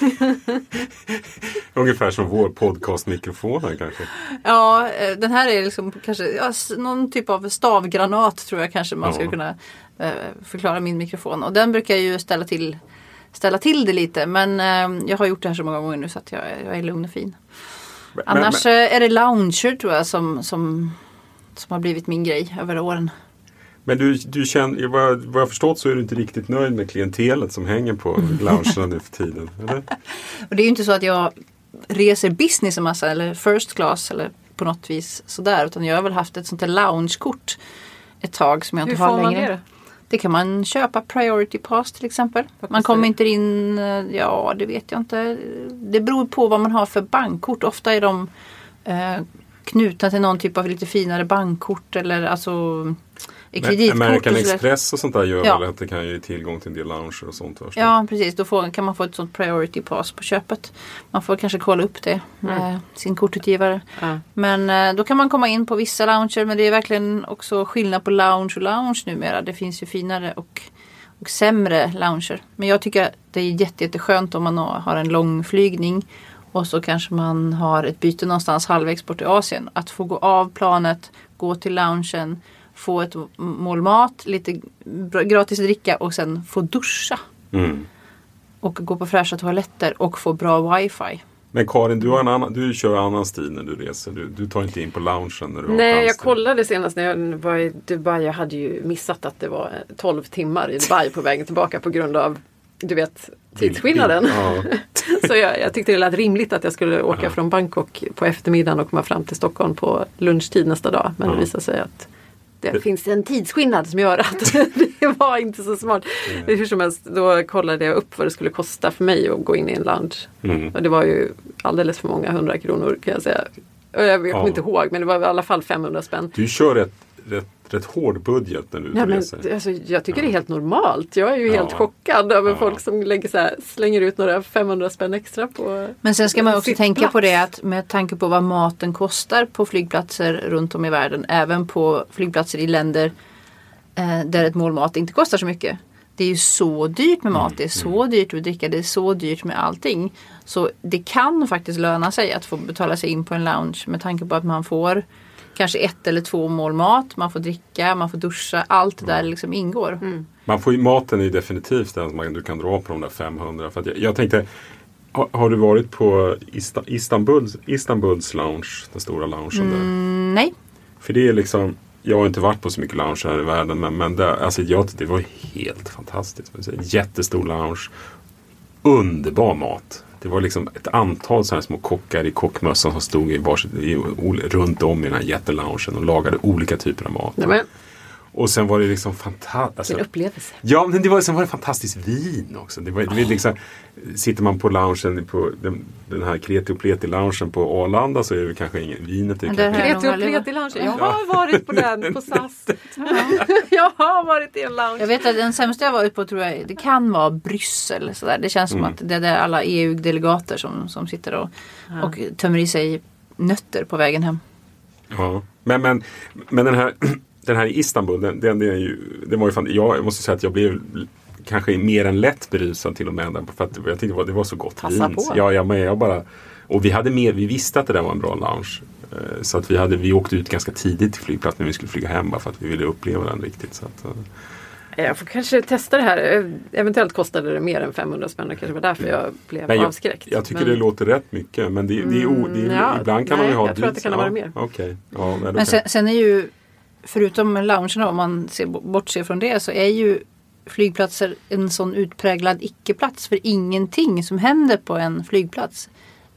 Ungefär som vår podcastmikrofon kanske. Ja, eh, den här är liksom kanske ja, någon typ av stavgranat tror jag kanske man Ja. skulle kunna eh, förklara min mikrofon. Och den brukar ju ställa till, ställa till det lite. Men eh, jag har gjort det här så många gånger nu så att jag, jag är lugn och fin. Men- Annars men, eh, är det lounger tror jag som, som, som har blivit min grej över åren. Men du, du känner, vad, vad jag förstått så är du inte riktigt nöjd med klientelet som hänger på loungerna nu för tiden. Eller? Och det är ju inte så att jag reser business en massa eller first class eller på något vis sådär. Utan jag har väl haft ett sånt där loungekort ett tag som jag Hur inte har får man längre. det? Det kan man köpa priority pass till exempel. Vad Man kommer inte in, eh, ja det vet jag inte. Det beror på vad man har för bankkort. Ofta är de eh, knutna till någon typ av lite finare bankkort eller alltså kreditkort. American och. Express och sånt där gör Ja. väl att det kan ge tillgång till en del lounger och sånt. först. Ja precis, då får, kan man få ett sånt priority pass på köpet. Man får kanske kolla upp det med sin kortutgivare. Ja. Men eh, då kan man komma in på vissa lounger men det är verkligen också skillnad på lounge och lounge numera. Det finns ju finare och, och sämre lounger. Men jag tycker att det är jätte, jätteskönt om man har har en lång flygning och så kanske man har ett byte någonstans halvvägs bort i Asien. Att få gå av planet, gå till loungen, få ett mål mat, lite gratis dricka och sen få duscha. Mm. Och gå på fräscha toaletter och få bra wifi. Men Karin, du, har en annan, du kör annan stil när du reser. Du, du tar inte in på loungen när du har Nej, jag kollade senast när jag var i Dubai. Jag hade ju missat att det var 12 timmar i Dubai på vägen tillbaka på grund av du vet tidsskillnaden. Ja. Så jag, jag tyckte det lät rimligt att jag skulle åka Ja. från Bangkok på eftermiddagen och komma fram till Stockholm på lunchtid nästa dag. Men Ja. det visade sig att det, finns en tidsskillnad som gör att det var inte så smart. Hur som helst, då kollade jag upp vad det skulle kosta för mig att gå in i en lounge. Mm. Och det var ju alldeles för många hundra kronor kan jag säga. Jag, jag kommer Ja. inte ihåg men det var i alla fall 500 spänn. Du kör rätt, rätt, rätt hård budget när du Ja, men, alltså, jag tycker det är helt normalt. Jag är ju helt Ja. chockad över Ja. folk som lägger så här, slänger ut några 500 spänn extra på Men sen ska man också tänka plats. på det att med tanke på vad maten kostar på flygplatser runt om i världen. Även på flygplatser i länder eh, där ett mål mat inte kostar så mycket. Det är ju så dyrt med mat, det är så dyrt att dricka, det är så dyrt med allting. Så det kan faktiskt löna sig att få betala sig in på en lounge med tanke på att man får kanske ett eller två mål mat, man får dricka, man får duscha, allt det där liksom ingår. Man får ju, maten är definitivt den som man, du kan dra på de där 500. För att jag, jag tänkte, har, har du varit på Ista, Istanbuls, Istanbuls lounge? Den stora loungen där. Mm, nej, För det är liksom, jag har inte varit på så mycket lounge här i världen men, men det, alltså, jag, det var helt fantastiskt. Jättestor lounge. Underbar mat. Det var liksom ett antal sådana små kockar i kockmössan som stod i varsitt, i, runt om i den här jätteloungen och lagade olika typer av mat. Nej, men, och sen var det liksom fantastiskt. Alltså, en upplevelse. Ja, men det var, sen var det fantastiskt vin också. Det var, det var liksom, sitter man på loungen, på den, den här kreti och pleti loungen på Arlanda så är det kanske ingen vinet. Det är Men där kanske, är- Kreti och nog pleti lounge. Jag har varit på den på SAS. jag har varit i en lounge. Jag vet att den sämsta jag varit på tror jag det kan vara Bryssel. Sådär. Det känns som Mm. att det är där alla EU-delegater som, som sitter och, och tömmer i sig nötter på vägen hem. ja. men, men, men den här den här i Istanbul, den, den, den, är ju, den var ju fan, jag måste säga att jag blev kanske mer än lätt berusad till och med. För att jag tyckte det var, det var så gott Passa vin. på. Ja, jag, men jag bara, och vi hade mer, vi visste att det där var en bra lounge. Eh, Så att vi, hade, vi åkte ut ganska tidigt till flygplatsen när vi skulle flyga hem bara för att vi ville uppleva den riktigt. Så att, eh, Jag får kanske testa det här. Eh, Eventuellt kostade det mer än 500 spänn. Det kanske var därför jag blev Nej, jag, avskräckt. jag tycker Men- det låter rätt mycket men det, det är, o, det är, Mm, ja, ibland kan man ju nej, ha jag tror att det kan ha ja, varit mer. Okej. Ja, nej, Men kan- sen, sen är ju, förutom loungerna om man ser, bortser från det, så är ju flygplatser en sån utpräglad icke-plats. För ingenting som händer på en flygplats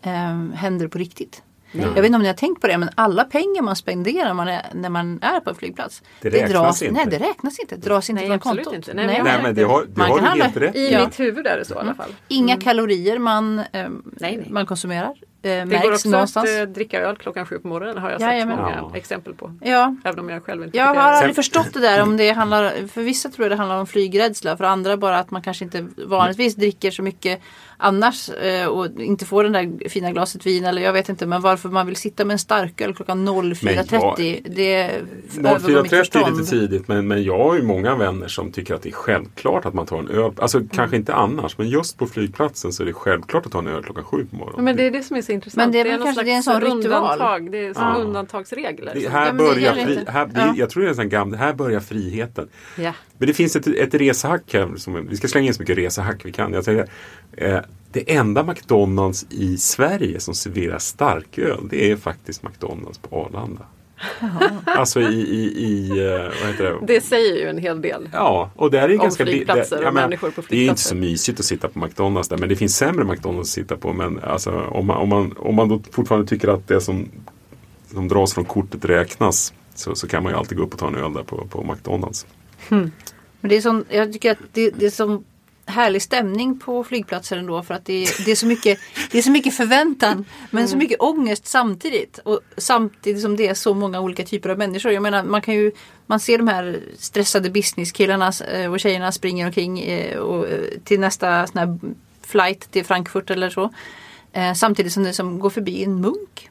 eh, händer på riktigt. Nej. Jag vet inte om ni har tänkt på det men alla pengar man spenderar när man är, när man är på en flygplats. Det räknas dras, inte. Nej det räknas inte. Det dras inte Nej, från absolut kontot. inte. Nej, jag Nej men det har, det Man har kan du helt rätt I Ja. mitt huvud är det så i alla fall. Inga kalorier man, eh, Nej, nej. man konsumerar. Eh, Det går också någonstans. att eh, dricka öl klockan sju på morgonen har jag Jajamän. sett många Ja. exempel på. Ja, Även om jag själv inte Jag har aldrig förstått det där om det handlar, för vissa tror jag det handlar om flygrädsla, för andra bara att man kanske inte vanligtvis dricker så mycket annars eh, och inte får den där fina glaset vin eller jag vet inte men varför man vill sitta med en starköl klockan 04.30 det övergår mitt 04.30 är lite tidigt men, men jag har ju många vänner som tycker att det är självklart att man tar en öl. Alltså Mm. kanske inte annars men just på flygplatsen så är det självklart att ta en öl klockan sju på morgonen. Men det är det som är så intressant. Men det är väl någon kanske- det är en sån ritual. Undantag. Det är som Ja. undantagsregler. Det, här Ja, det börjar fri, här, det, Ja. Jag tror det är en sån gammal, här börjar friheten. Ja. Men det finns ett, ett resehack här. Som, vi ska slänga in så mycket resehack vi kan. Jag säger, eh, det enda McDonalds i Sverige som serverar starköl det är faktiskt McDonalds på Arlanda. alltså i, i, i eh, vad heter det? Det säger ju en hel del. Ja, och där är det Om ganska... flygplatser det, och jag menar, människor på Det är inte flygplatser. så mysigt att sitta på McDonalds där. Men det finns sämre McDonalds att sitta på. Men alltså, om, man, om, man, om man då fortfarande tycker att det som, som dras från kortet räknas. Så, så kan man ju alltid gå upp och ta en öl där på, på McDonalds. Men det är sån, jag tycker att det, det är sån härlig stämning på flygplatser ändå för att det är, det är, så, mycket, det är så mycket förväntan men så mycket ångest samtidigt. Och samtidigt som det är så många olika typer av människor. Jag menar man kan ju man ser de här stressade businesskillarna eh, och tjejerna springer omkring eh, och, eh, till nästa sån här flight till Frankfurt eller så. Samtidigt som det som går förbi en munk.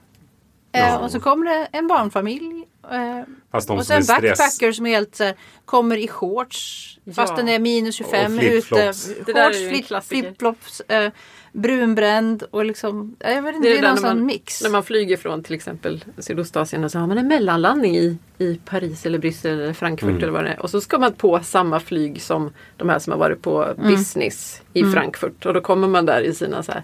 Ja. Och så kommer det en barnfamilj. Eh, Fast de och är sen backpacker som är helt så här, kommer i shorts fast Ja. den är minus 25 Och ute. är Shorts, flip, flipflops, eh, brunbränd och liksom, eh, jag vet inte, Det det är är, det någon där när sån man- mix. När man flyger från till exempel Sydostasien och så har man en mellanlandning i, i Paris eller Bryssel eller Frankfurt Mm. eller vad det är. Och så ska man på samma flyg som de här som har varit på Mm. business i Frankfurt. Och då kommer man där i sina så här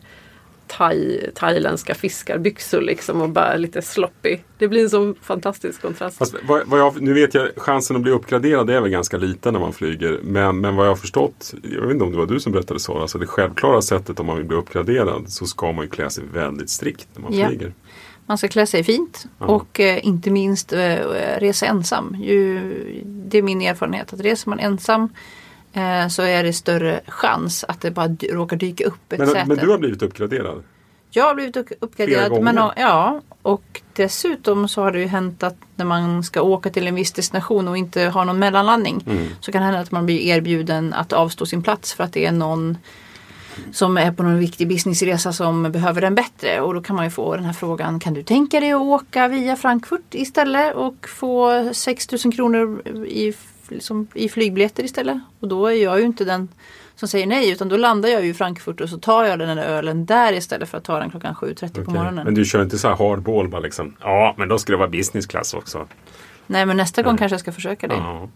thai, thailändska fiskarbyxor liksom och bara lite sloppy. Det blir en så fantastisk kontrast. Fast vad, vad jag, nu vet jag, chansen att bli uppgraderad är väl ganska liten när man flyger. Men, men vad jag har förstått, jag vet inte om det var du som berättade så, alltså det självklara sättet om man vill bli uppgraderad så ska man ju klä sig väldigt strikt när man Ja. flyger. Man ska klä sig fint och eh, inte minst eh, resa ensam. Ju, det är min erfarenhet att reser man ensam eh, så är det större chans att det bara råkar dyka upp ett Men, säte. men du har blivit uppgraderad? Jag har blivit uppgraderad. Men, ja, och dessutom så har det ju hänt att när man ska åka till en viss destination och inte har någon mellanlandning Mm. så kan det hända att man blir erbjuden att avstå sin plats för att det är någon som är på någon viktig businessresa som behöver den bättre och då kan man ju få den här frågan Kan du tänka dig att åka via Frankfurt istället och få 6000 kronor i, liksom, i flygbiljetter istället? Och då är jag ju inte den som säger nej utan då landar jag ju i Frankfurt och så tar jag den där ölen där istället för att ta den klockan 7.30 på Okej. morgonen. Men du kör inte så här hardball bara liksom? Ja, men då ska det vara business class också. Nej men nästa gång Nej. kanske jag ska försöka det. Ja.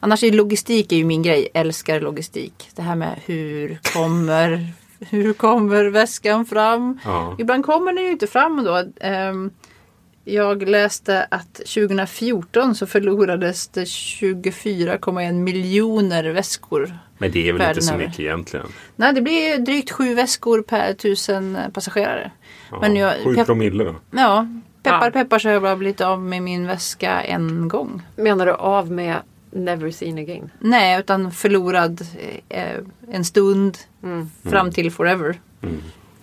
Annars är logistik är ju min grej. Älskar logistik. Det här med hur kommer, hur kommer väskan fram? Ibland kommer den ju inte fram då. Ehm, jag läste att 2014 så förlorades det 24,1 miljoner väskor. Men det är väl inte så över. mycket egentligen. Nej, det blir drygt sju väskor per tusen passagerare. Men jag, Sju promille då. ja, peppar Ja. peppar så har jag bara blivit av med min väska en gång. Menar du av med Never seen again? Nej, utan förlorad eh, en stund fram till forever.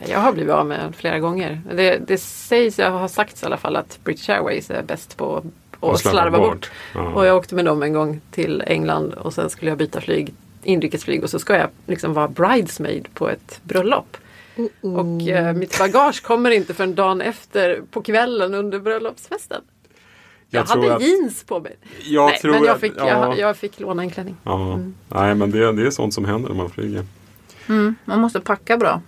Jag har blivit av med flera gånger. Det, det sägs, jag har sagts i alla fall att British Airways är bäst på att slarva slarva bort. bort. Ja. Och jag åkte med dem en gång till England och sen skulle jag byta flyg, inrikesflyg och så ska jag liksom vara bridesmaid på ett bröllop. Och eh, mitt bagage kommer inte förrän dagen efter på kvällen under bröllopsfesten. Jag, Jag hade att- jeans på mig. Jag Nej, tror men jag att- fick, ja. jag, jag fick låna en klänning. Ja, nej men det, det är sånt som händer när man flyger. Mm, man måste packa bra.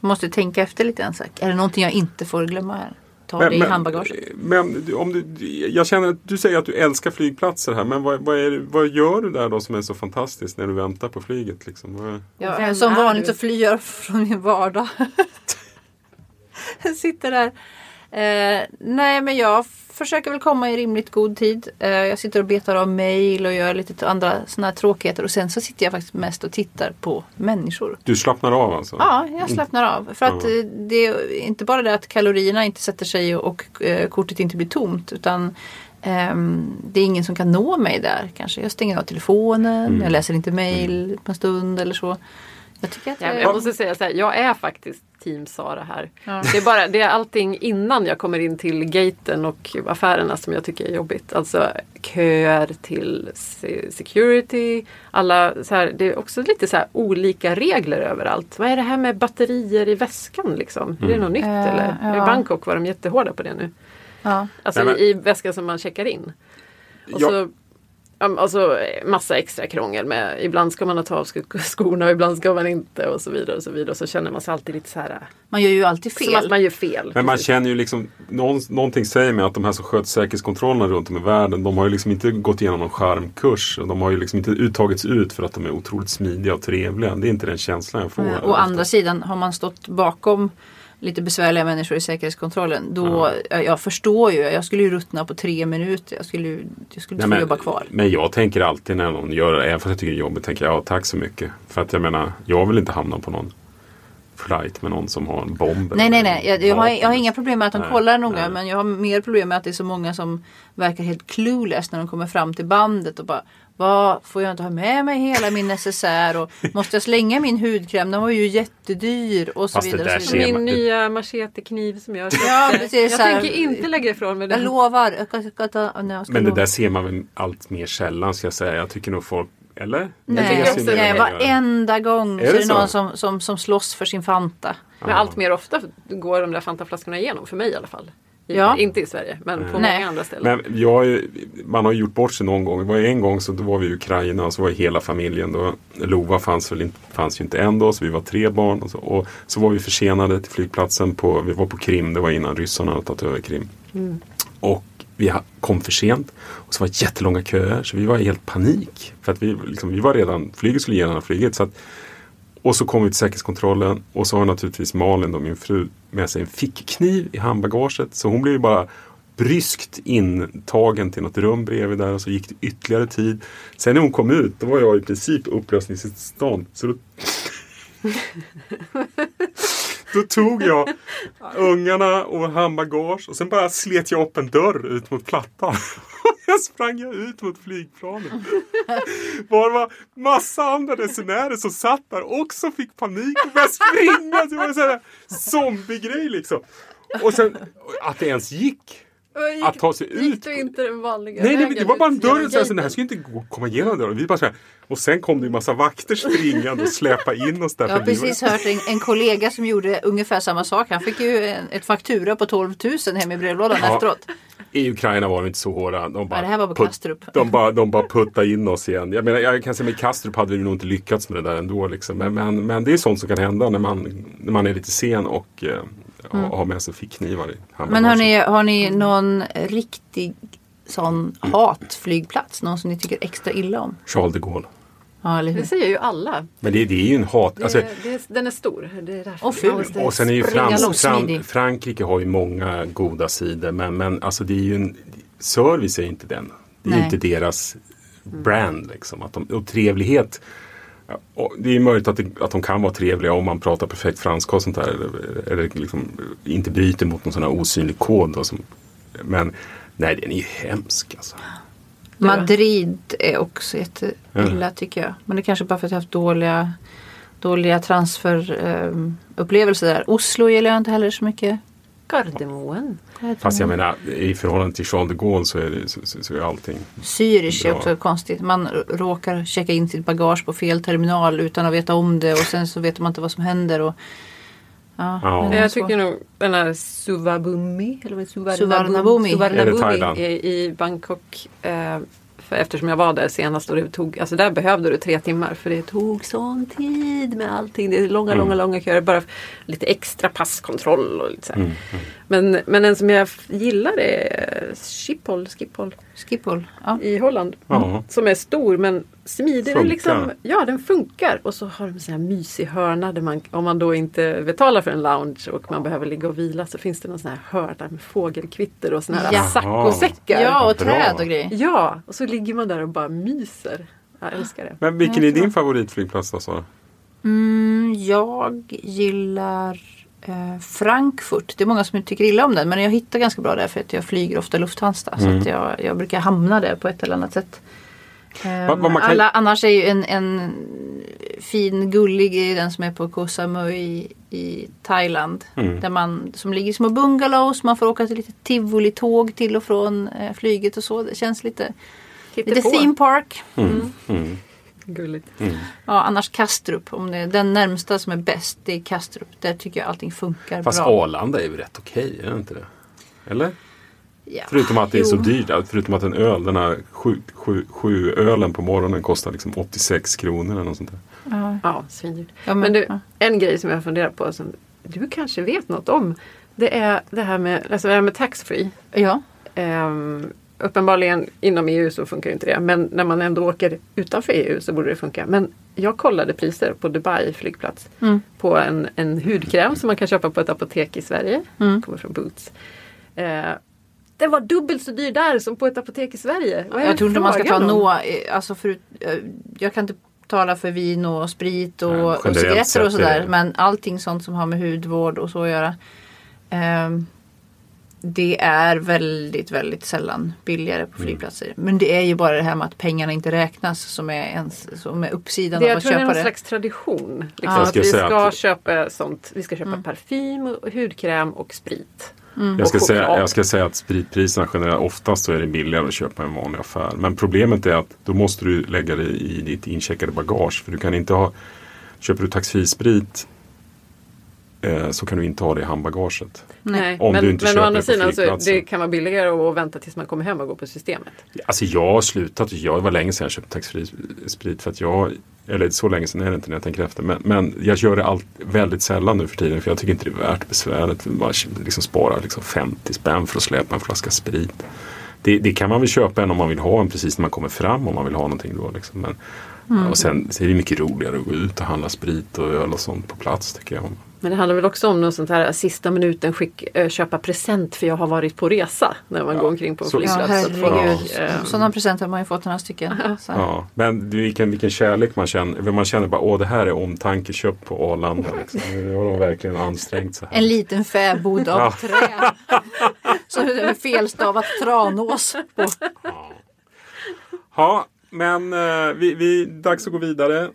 Måste tänka efter lite grann. så här, Är det någonting jag inte får glömma här? Ta det i handbagaget. men om du, jag känner att du säger att du älskar flygplatser här. Men vad, vad, är, vad gör du där då som är så fantastiskt när du väntar på flyget? Liksom? Ja, som vanligt du? så flyr jag från min vardag. jag sitter där. Eh, nej men jag försöker väl komma i rimligt god tid. Eh, jag sitter och betar av mail och gör lite andra såna här tråkigheter. Och sen så sitter jag faktiskt mest och tittar på människor. Du slappnar av alltså? Ja, jag slappnar av. För att eh, det är inte bara det att kalorierna inte sätter sig och eh, kortet inte blir tomt. Utan ehm, det är ingen som kan nå mig där kanske. Jag stänger av telefonen, Mm. jag läser inte mail på en stund eller så. Jag tycker att Ja, eh, jag måste säga så här, jag är faktiskt team Sara här. Ja. Det, är bara, det är allting innan jag kommer in till gaten och affärerna som jag tycker är jobbigt. Alltså köer till se- security. Alla, så här, det är också lite så här olika regler överallt. Vad är det här med batterier i väskan liksom? Är det något nytt Eh, eller? I ja. Bangkok var de jättehårda på det nu. ja. Alltså Nej, men- i, i väskan som man checkar in. Och så, alltså massa extra krångel med ibland ska man ha ta av sk- skorna och ibland ska man inte och så vidare och så vidare. Och så känner man sig alltid lite så här Man gör ju alltid som att fel. man gör fel. Men man precis. känner ju liksom, någon, någonting säger mig att de här som sköter säkerhetskontrollerna runt om i världen, de har ju liksom inte gått igenom någon skärmkurs. De har ju liksom inte uttagits ut för att de är otroligt smidiga och trevliga. Det är inte den känslan jag får. Eh, Å andra sidan har man stått bakom lite besvärliga människor i säkerhetskontrollen. Då, jag, jag förstår ju, jag skulle ju ruttna på tre minuter. Jag skulle, jag skulle inte Nej, få jobba kvar. men jag tänker alltid när någon gör det, även fast jag tycker det är jobbigt, tänker jag ja, tack så mycket. För att jag menar, jag vill inte hamna på någon flight med någon som har en bomb. Nej, nej, nej. Jag, jag, har, jag har inga problem med att de Nej, kollar noga. nej. Men jag har mer problem med att det är så många som verkar helt clueless när de kommer fram till bandet och bara vad, får jag inte ha med mig hela min necessär och måste jag slänga min hudkräm? Den var ju jättedyr och så Fast det vidare. så vidare. Min nya machetekniv som jag Ja, köpte. precis, Jag tänker inte lägga ifrån mig Jag den. lovar. Jag ska, jag ska ta, nej, jag ska Men det lova. där ser man väl allt mer sällan ska jag säga. Jag tycker nog folk, eller? Jag Nej, tycker nej jag varenda gång Är så är det det så? någon som, som, som slåss för sin Fanta. Men allt mer ofta går de där Fantaflaskorna igenom, för mig i alla fall. Ja. Inte i Sverige, men på Nej. många andra ställen. Men jag, man har ju gjort bort sig någon gång. Det var en gång så då var vi i Ukraina och så var hela familjen. Då, Lova fanns, väl inte, fanns ju inte än då så vi var tre barn. Och så, och så var vi försenade till flygplatsen. På, vi var på Krim, det var innan ryssarna hade tagit över Krim. Och vi kom för sent. Och så var det jättelånga köer så vi var i helt panik. För att vi, liksom, vi var redan, flyget skulle gärna ha flugit. Så att, och så kom vi till säkerhetskontrollen och så har naturligtvis Malin, då, min fru, med sig en fickkniv i handbagaget. Så hon blev ju bara bryskt intagen till något rum bredvid där och så gick det ytterligare tid. Sen när hon kom ut då var jag i princip upplösningstillstånd. Så då, då tog jag ungarna och handbagage och sen bara slet jag upp en dörr ut mot plattan. Jag sprang jag ut mot flygplanet. Var var massa andra resenärer som satt där också fick panik och började springa. Det var en sån här zombiegrej liksom. Och sen att det ens gick. Gick, Att ta sig gick ut. du inte den vanliga Nej, nej, vägen det var bara en dörr. Så alltså, det här ska inte gå, komma igenom dörren. Vi bara så här, och sen kom det en massa vakter springande och släpa in oss där. Jag har precis hört en, en kollega som gjorde ungefär samma sak. Han fick ju en, ett faktura på 12 000 hem i brevlådan Ja. efteråt. I Ukraina var de inte så hårda. De bara, Ja, det här var på Kastrup. De bara, de bara puttade in oss igen. Jag, menar, jag kan säga med Kastrup hade vi nog inte lyckats med det där ändå. Liksom. Men, men, men det är sånt som kan hända när man, när man är lite sen och eh, har- har med sig fickknivar Men handbagaget. hörni, har ni någon riktig sån hatflygplats? Någon som ni tycker extra illa om? Charles de Gaulle. Ja? Det säger ju alla. Men det, det är ju en hat... Det, Alltså, det, den är stor. Det är Och ful. och sen är ju Frans, Fran. Frankrike har ju många goda sidor men, men alltså det är ju en, service är ju inte den. Det är ju Nej. inte deras brand liksom. Att de, och trevlighet och det är möjligt att, det, att de kan vara trevliga om man pratar perfekt franska och sånt där. Eller, eller liksom inte bryter mot någon sån här osynlig kod. Då, som, men nej, den är ju hemsk alltså. Madrid är också jätteilla tycker jag. Men det är kanske bara för att jag har haft dåliga, dåliga transferupplevelser där. Oslo gillar jag inte heller så mycket. Gardermoen. Fast jag menar i förhållande till Charles de Gaulle så är, det, så, så, så är allting Zürich är Ja. också konstigt. Man råkar checka in sitt bagage på fel terminal utan att veta om det och sen så vet man inte vad som händer. Och, ja, Ja. Jag tycker nog den här Suvabumi, eller Thailand? Suvarnabhumi i, Bangkok. Eh, för eftersom jag var där senast och det tog, alltså där behövde du tre timmar för det tog sån tid med allting. Det är långa, Mm. långa, långa köer. Bara lite extra passkontroll och lite så här. Mm, Men, men en som jag gillar är Schiphol, Schiphol Schiphol. Ja. i Holland. Ja. Som är stor men smidig. Den Funkar. liksom, ja den funkar. Och så har de en sån här mysig hörna där man, om man då inte betalar för en lounge och man behöver ligga och vila så finns det någon sån här hörna med fågelkvitter och såna här Ja. saccosäckar. ja, och träd och grejer. Ja, och så ligger man där och bara myser. Jag älskar det. Men vilken är din favoritflygplats då? Mm, jag gillar eh, Frankfurt. Det är många som tycker illa om den men jag hittar ganska bra där för att jag flyger ofta Lufthansa. Så Mm. att jag, jag brukar hamna där på ett eller annat sätt. Vad- vad man kan- Alla, annars är ju en, en fin gullig är den som är på Koh Samui i, Thailand. Mm. Där man, som ligger i små bungalows. Man får åka till lite tivoli-tåg till och från eh, flyget och så. Det känns lite, lite Hittepå. theme park. Mm. Mm. Gulligt. Ja, annars Kastrup. Om det är den närmsta som är bäst, det är Kastrup. Där tycker jag allting funkar Fast bra. Arlanda är ju rätt okej, är det inte det? Eller? Ja. Förutom att det är så dyrt. Förutom att en öl, den här sju, sju, sju ölen på morgonen kostar liksom 86 kronor eller något sånt där. Ja. Ja, svindyrt. Ja, men men- du, ja. en grej som jag funderar på som du kanske vet något om. Det är det här med, alltså det här med taxfree. ja. Ehm, uppenbarligen inom EU så funkar ju inte det. Men när man ändå åker utanför EU så borde det funka. Men jag kollade priser på Dubai flygplats. Mm. På en, en hudkräm som man kan köpa på ett apotek i Sverige. Mm. Kommer från Boots. Eh, den var dubbelt så dyr där som på ett apotek i Sverige. Vad Jag tror inte man ska ta nå, eh, alltså förut, eh, jag kan inte tala för vin och sprit och, Nej, och cigaretter och sådär. Men allting sånt som har med hudvård och så att göra. ehm, det är väldigt, väldigt sällan billigare Mm. på flygplatser. Men det är ju bara det här med att pengarna inte räknas som är, ens, som är uppsidan Det, av jag att tror det är köpa någon det. slags tradition. Liksom, Ja. Jag att vi ska att- köpa sånt. Vi ska köpa Mm. parfym, och hudkräm och sprit. Jag ska, Och säga, jag ska säga att spritpriserna generellt oftast så är det billigare att köpa en vanlig affär. Men problemet är att då måste du lägga det i ditt incheckade bagage. För du kan inte ha Köper du taxfree-sprit så kan du inte ha det i handbagaget. Nej. Om men, du inte men köper å andra sidan så flygplatsen. det kan vara billigare att vänta tills man kommer hem och gå på systemet. Alltså jag har slutat. Jag, var länge sedan jag köpte. För att jag, eller så länge sedan är det inte när jag tänker efter. Men, men jag gör det allt, väldigt sällan nu för tiden. För jag tycker inte det är värt besväret. Bara liksom spara liksom 50 spänn för att släpa en flaska sprit. Det, det kan man väl köpa en om man vill ha en precis när man kommer fram. Om man vill ha någonting då. Liksom. Men, Och sen så är det mycket roligare att gå ut och handla sprit och öl och sånt på plats tycker jag. Men det handlar väl också om något sånt här sista minuten skick, eh, köpa present för jag har varit på resa. När man Ja, går omkring på en Ja, flygplats. Så att herregud. folk, eh, Sådana presenter har man ju fått några stycken. Ja, men vilken, vilken kärlek man känner. Man känner bara åh det här är omtankeköp på Arlanda. Liksom. Nu har de verkligen ansträngt sig. En liten fäbod av Ja. trä. Så det är felstavat Tranås på. Ja, men eh, vi, vi, dags att gå vidare.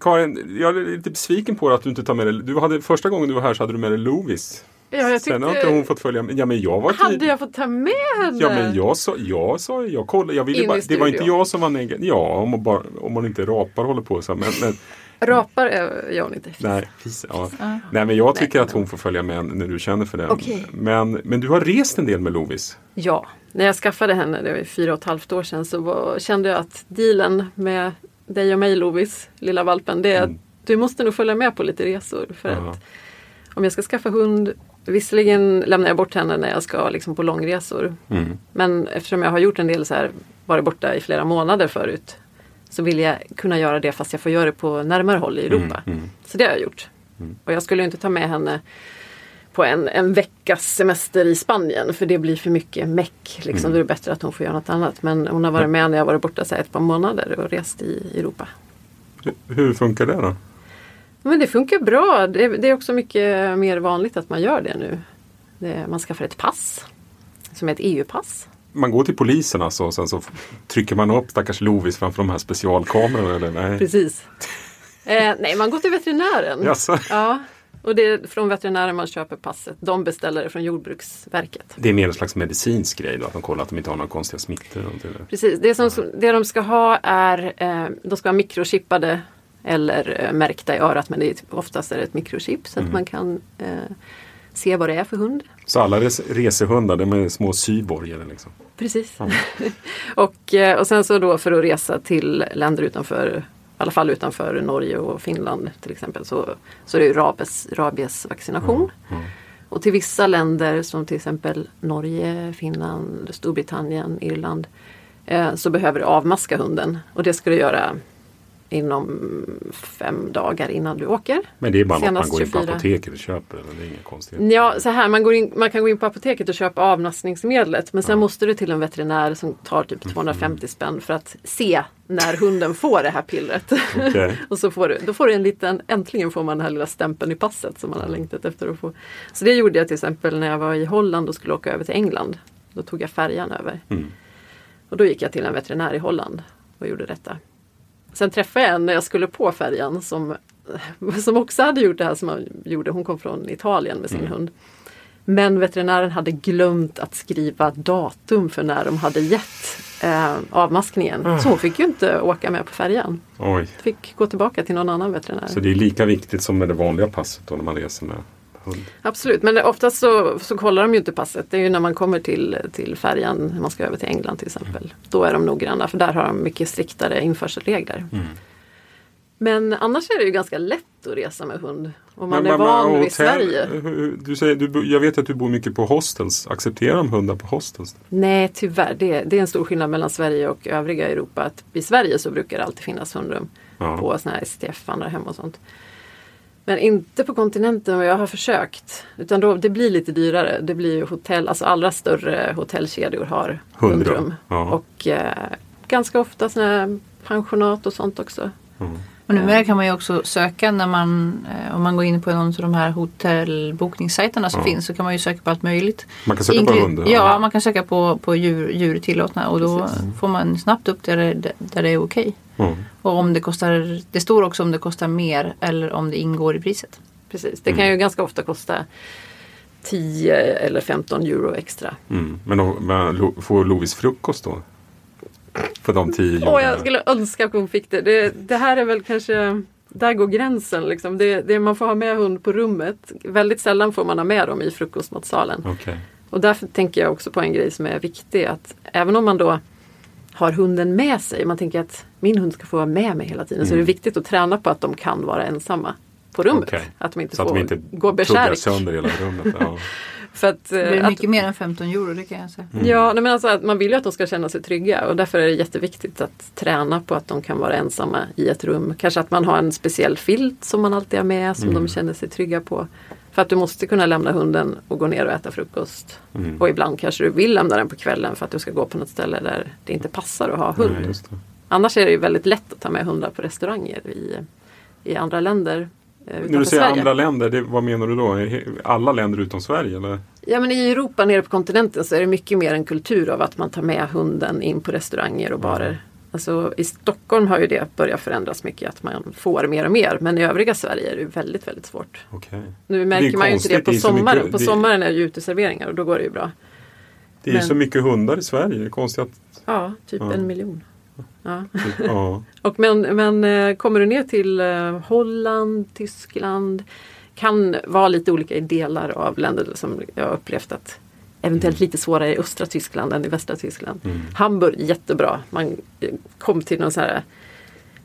Karin, jag är lite besviken på att du inte tar med dig. Du hade, första gången du var här så hade du med dig Lovis. ja, jag Sen har inte tyckte, hon fått följa med. Ja, men jag var hade jag fått ta med henne? Ja, men jag sa, jag sa, jag kollade. Jag ville In bara, det var inte jag som var negativ. Ja, om man, bara, om man inte rapar håller på så. Men, men, Rapar gör hon inte. nej, fis, ja. Ja. nej, men jag tycker Nej. att hon får följa med när du känner för det. Okej. Men, men du har rest en del med Lovis. Ja, när jag skaffade henne, det var fyra och ett halvt år sedan, så var, kände jag att dealen med dig och mig Lovis, lilla valpen, det är Mm. att du måste nog följa med på lite resor. För Ja. att om jag ska skaffa hund, visserligen lämnar jag bort henne när jag ska liksom på långresor. Mm. Men eftersom jag har gjort en del så här, varit borta i flera månader förut, så vill jag kunna göra det fast jag får göra det på närmare håll i Europa. Mm, mm. Så det har jag gjort. Och jag skulle inte ta med henne på en, en veckas semester i Spanien för det blir för mycket meck. Liksom. Mm. Då är det bättre att hon får göra något annat. Men hon har varit med när jag varit borta så ett par månader och rest i Europa. Hur- funkar det då? Men det funkar bra. Det, det är också mycket mer vanligt att man gör det nu. Det, man skaffar ett pass. Som är ett EU-pass. Man går till polisen alltså och sen så trycker man upp stackars Lovis framför de här specialkamerorna eller nej? Precis. Eh, nej, man går till veterinären. Jaså? Ja, och det är från veterinären man köper passet. De beställer det från Jordbruksverket. Det är mer en slags medicinsk grej då, att de kollar att de inte har några konstiga smittor. Precis, det, som, det de ska ha är eh, de ska vara mikrochippade eller eh, märkta i örat men det är, oftast är det ett mikrochip så att man kan eh, se vad det är för hund. Så alla res resehundar, de är små syborgare liksom? Precis. och, eh, och sen så då för att resa till länder utanför, i alla fall utanför Norge och Finland till exempel, så, så är det rabies, rabiesvaccination. Och till vissa länder som till exempel Norge, Finland, Storbritannien, Irland eh, så behöver du avmaska hunden och det ska du göra inom fem dagar innan du åker. Men det är bara något man Senast går in på 24. apoteket och köper? Eller? Det är inga konstigheter? Ja, så här, man, går in, man kan gå in på apoteket och köpa avmaskningsmedlet men sen måste du till en veterinär som tar typ 250 spänn för att se när hunden får det här pillret. Okej. och så får du, då får du en liten, äntligen får man den här lilla stämpeln i passet som man har längtat efter att få. Så det gjorde jag till exempel när jag var i Holland och skulle åka över till England. Då tog jag färjan över. Mm. Och då gick jag till en veterinär i Holland och gjorde detta. Sen träffade jag en när jag skulle på färjan som, som också hade gjort det här som han gjorde. Hon kom från Italien med sin hund. Men veterinären hade glömt att skriva datum för när de hade gett eh, avmaskningen. Så hon fick ju inte åka med på färjan. Oj. Fick gå tillbaka till någon annan veterinär. Så det är lika viktigt som med det vanliga passet då när man reser med hund? Absolut, men oftast så, så kollar de ju inte passet. Det är ju när man kommer till, till färjan, när man ska över till England till exempel. Då är de noggranna för där har de mycket striktare införselregler. Men annars är det ju ganska lätt att resa med hund. Om man är van vid Sverige. hur- Du säger, du, jag vet att du bor mycket på hostels. Accepterar de hundar på hostels? Nej, tyvärr. Det, det är en stor skillnad mellan Sverige och övriga Europa. Att I Sverige så brukar det alltid finnas hundrum Ja. på sådana här STF, andra hem och sånt. Men inte på kontinenten och jag har försökt. Utan då, det blir lite dyrare. Det blir ju hotell, alltså allra större hotellkedjor har Hundrum, ja. Och eh, ganska ofta här pensionat och sånt också. Och numera kan man ju också söka när man, eh, om man går in på någon av de här hotellbokningssajterna som Ja. finns så kan man ju söka på allt möjligt. Man kan söka på Inklu- hundar? Ja, man kan söka på, på djur, djur tillåtna och då Precis. får man snabbt upp där det, där det är okej. Mm. Och om det kostar, det står också om det kostar mer eller om det ingår i priset. Precis. Det kan ju ganska ofta kosta 10 eller 15 euro extra. Mm. Men, då, men får Lovis frukost då? För de tio Åh, eurona? jag skulle önska att hon fick det. det. Det här är väl kanske där går gränsen. Liksom. Det, det, man får ha med hund på rummet. Väldigt sällan får man ha med dem i frukostmatsalen. Okej. Och därför tänker jag också på en grej som är viktig. Att även om man då har hunden med sig. Man tänker att min hund ska få vara med mig hela tiden. Så är det viktigt att träna på att de kan vara ensamma på rummet. Okej. Att de inte Så att får de inte gå besärk. sönder hela rummet. Ja. För att, Det blir eh, att, mycket mer än 15 euro, det kan jag säga. Ja, nej, men alltså att man vill ju att de ska känna sig trygga och därför är det jätteviktigt att träna på att de kan vara ensamma i ett rum. Kanske att man har en speciell filt som man alltid har med som de känner sig trygga på. För att du måste kunna lämna hunden och gå ner och äta frukost. Mm. Och ibland kanske du vill lämna den på kvällen för att du ska gå på något ställe där det inte passar att ha hund. Nej. Annars är det ju väldigt lätt att ta med hundar på restauranger i, i andra länder. eh, När du säger Sverige. andra länder, det, vad menar du då? Alla länder utom Sverige? Eller? Ja men i Europa nere på kontinenten så är det mycket mer en kultur av att man tar med hunden in på restauranger och barer. Alltså i Stockholm har ju det börjat förändras mycket att man får mer och mer men i övriga Sverige är det väldigt väldigt svårt. Okej. Nu märker man ju inte det på sommaren. mycket- på sommaren är det ju uteserveringar och då går det ju bra. Det är Men- så mycket hundar i Sverige. Det är konstigt att... Ja, typ Ja. en miljon. Ja. Ja. Och men, men eh, kommer du ner till eh, Holland, Tyskland kan vara lite olika i delar av länder som jag upplevt att eventuellt lite svårare i östra Tyskland än i västra Tyskland. Mm. Hamburg jättebra. Man kom till någon sån här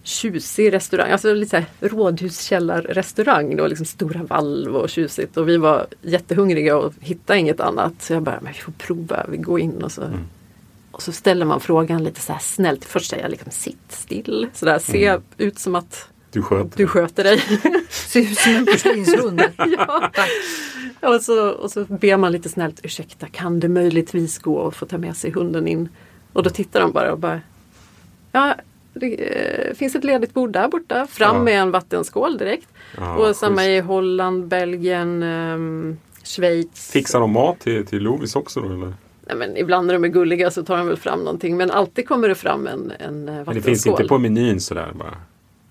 tjusig restaurang, alltså lite så här rådhuskällarrestaurang. Det var liksom stora valv och tjusigt och vi var jättehungriga och hittade inget annat. Så jag bara, men vi får prova, vi går in och så Och så ställer man frågan lite så här snällt. Först säger jag liksom sitt still. Så där, se Mm. ut som att Du sköter du sköter dig. Ser ut som en porslinshund. ja. och, så, och så ber man lite snällt, ursäkta kan det möjligtvis gå att få ta med sig hunden in? Och då tittar de bara och bara, ja det eh, finns ett ledigt bord där borta, fram Ja. med en vattenskål direkt. Ja, och samma schysst. i Holland, Belgien, ehm, Schweiz. Fixar de mat till, till Lovis också då eller? Nej, men ibland när de är gulliga så tar de väl fram någonting men alltid kommer det fram en, en eh, vattenskål. Men det finns inte på menyn sådär bara?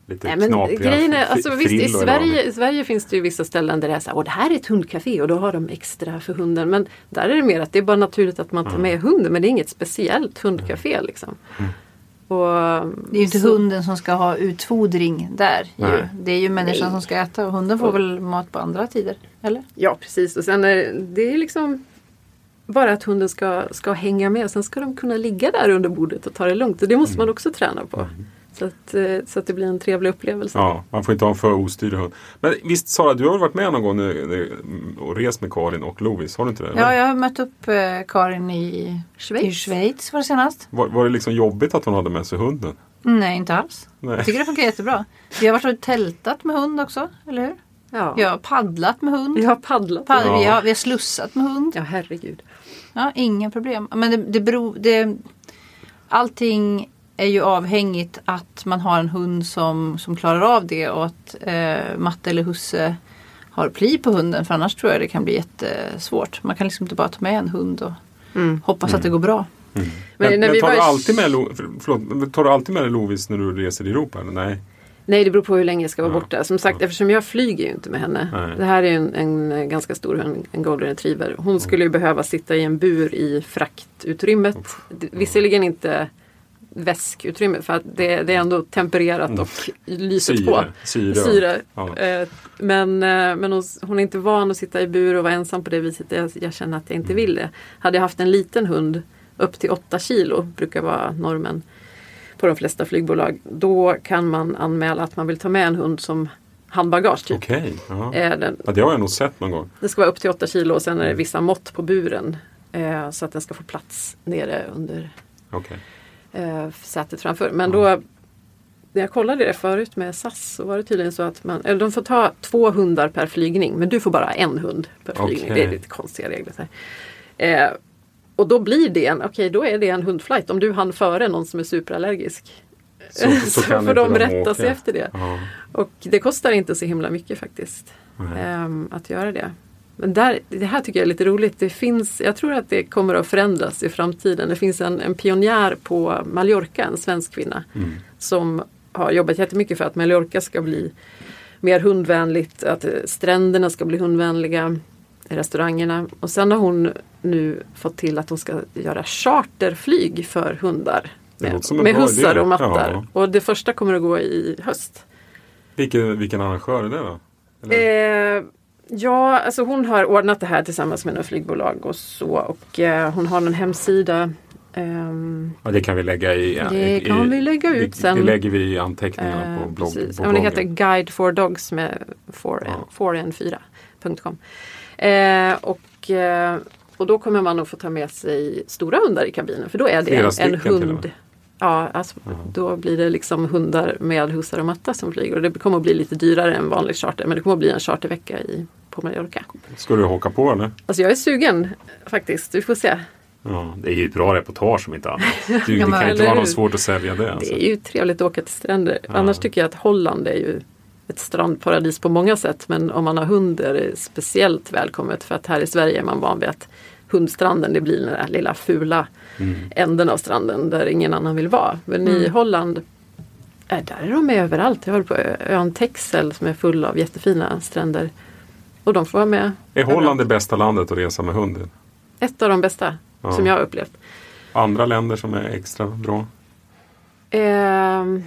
Lite Nej, men knapriga grejen är, alltså, visst, i, Sverige, I Sverige finns det ju vissa ställen där det är så här, Åh, det här är ett hundcafé och då har de extra för hunden. Men där är det mer att det är bara naturligt att man tar med hunden men det är inget speciellt hundcafé. Liksom. Och, Det är ju inte så- hunden som ska ha utfodring där. Ju. Det är ju människan Nej. som ska äta och hunden får väl mat på andra tider. Eller? Ja precis och sen är det är liksom bara att hunden ska, ska hänga med. Sen ska de kunna ligga där under bordet och ta det lugnt. Och det måste man också träna på. Så, att, eh, så att det blir en trevlig upplevelse. Ja, man får inte ha en för ostyrd hund. Men visst Sara, du har varit med någon gång och rest med Karin och Lovis? Har du inte det? eller? Ja, jag har mött upp eh, Karin i Schweiz. i Schweiz var det senast. Var, var det liksom jobbigt att hon hade med sig hunden? Nej, inte alls. Nej. Jag tycker det funkar jättebra. Vi har varit och tältat med hund också, eller hur? Ja. Vi har paddlat med hund. Vi har paddlat. Pad- Ja. vi, har, vi har slussat med hund. Ja herregud. Ja, inga problem. Men det, det beror... Det, allting är ju avhängigt att man har en hund som, som klarar av det och att eh, matte eller husse har pli på hunden. För annars tror jag det kan bli jättesvårt. Man kan liksom inte bara ta med en hund och Mm. hoppas att det går bra. Men, Men när men vi tar, var du alltid med Lo, för- förlåt, men tar du alltid med dig Lovis när du reser i Europa? Eller? Nej. Nej det beror på hur länge jag ska vara Ja. borta. Som sagt eftersom jag flyger ju inte med henne. Nej. Det här är en, en ganska stor hund, en golden retriever. Hon skulle ju behöva sitta i en bur i fraktutrymmet. Det- Visserligen inte väskutrymme för att det, det är ändå tempererat och lyset på. Syre. Syre. Ja. Eh, Men, eh, men hon, hon är inte van att sitta i bur och vara ensam på det viset. Jag, jag känner att jag inte vill det. Hade jag haft en liten hund upp till 8 kilo brukar vara normen på de flesta flygbolag. Då kan man anmäla att man vill ta med en hund som handbagage. Typ. Okej. ja. Eh, den, Ja, det har jag nog sett någon gång. det ska vara upp till 8 kilo och sen är det vissa mått på buren. Eh, så att den ska få plats nere under Okej. Eh, sätet framför. Men då, när jag kollade det förut med SAS så var det tydligen så att man, eller de får ta två hundar per flygning men du får bara en hund per flygning. Okej. Det är lite konstiga regler. Så här. Eh, och då blir det en, okej då är det en hundflight. Om du hann före någon som är superallergisk. Så, Så, så kan får inte de rätta åka. sig efter det. Ja. Och det kostar inte så himla mycket faktiskt. Nej. ehm, att göra det. Men där, det här tycker jag är lite roligt. Det finns, jag tror att det kommer att förändras i framtiden. Det finns en, en pionjär på Mallorca, en svensk kvinna. Mm. Som har jobbat jättemycket för att Mallorca ska bli mer hundvänligt. Att stränderna ska bli hundvänliga. Restaurangerna. Och sen har hon nu fått till att hon ska göra charterflyg för hundar. Med, med hussar och mattar. Ja. Och det första kommer att gå i höst. Vilken, vilken arrangör är det då? Eh, ja, alltså hon har ordnat det här tillsammans med några flygbolag och så. Och eh, hon har en hemsida. ehm, Ja, det kan vi lägga i... Det i, kan vi lägga ut det, sen. Det lägger vi i anteckningarna på, eh, blogg, precis. på men det bloggen. heter Guide for Dogs med 4 Ja. 4n4.com. Eh, och, eh, och då kommer man att få ta med sig stora hundar i kabinen för då är det Flera en, en hund. Ja, alltså, då blir det liksom hundar med hussar och matta som flyger. Och det kommer att bli lite dyrare än vanlig charter. Men det kommer att bli en chartervecka i, på Mallorca. Ska du haka på eller? Alltså jag är sugen faktiskt. Vi får se. Ja, det är ju ett bra reportage om inte annat. Du, det Ja, kan inte vara något svårt att sälja det. Alltså. Det är ju trevligt att åka till stränder. Annars tycker jag att Holland är ju ett strandparadis på många sätt. Men om man har hund är det speciellt välkommet. För att här i Sverige är man van vid att hundstranden det blir den där lilla fula Mm. änden av stranden där ingen annan vill vara. Men i Holland, äh, där är de med överallt. Jag håller på ön Texel som är full av jättefina stränder. Och de får vara med. Är Holland det bästa landet att resa med hunden? Ett av de bästa Ja. som jag har upplevt. Andra länder som är extra bra? Ehm,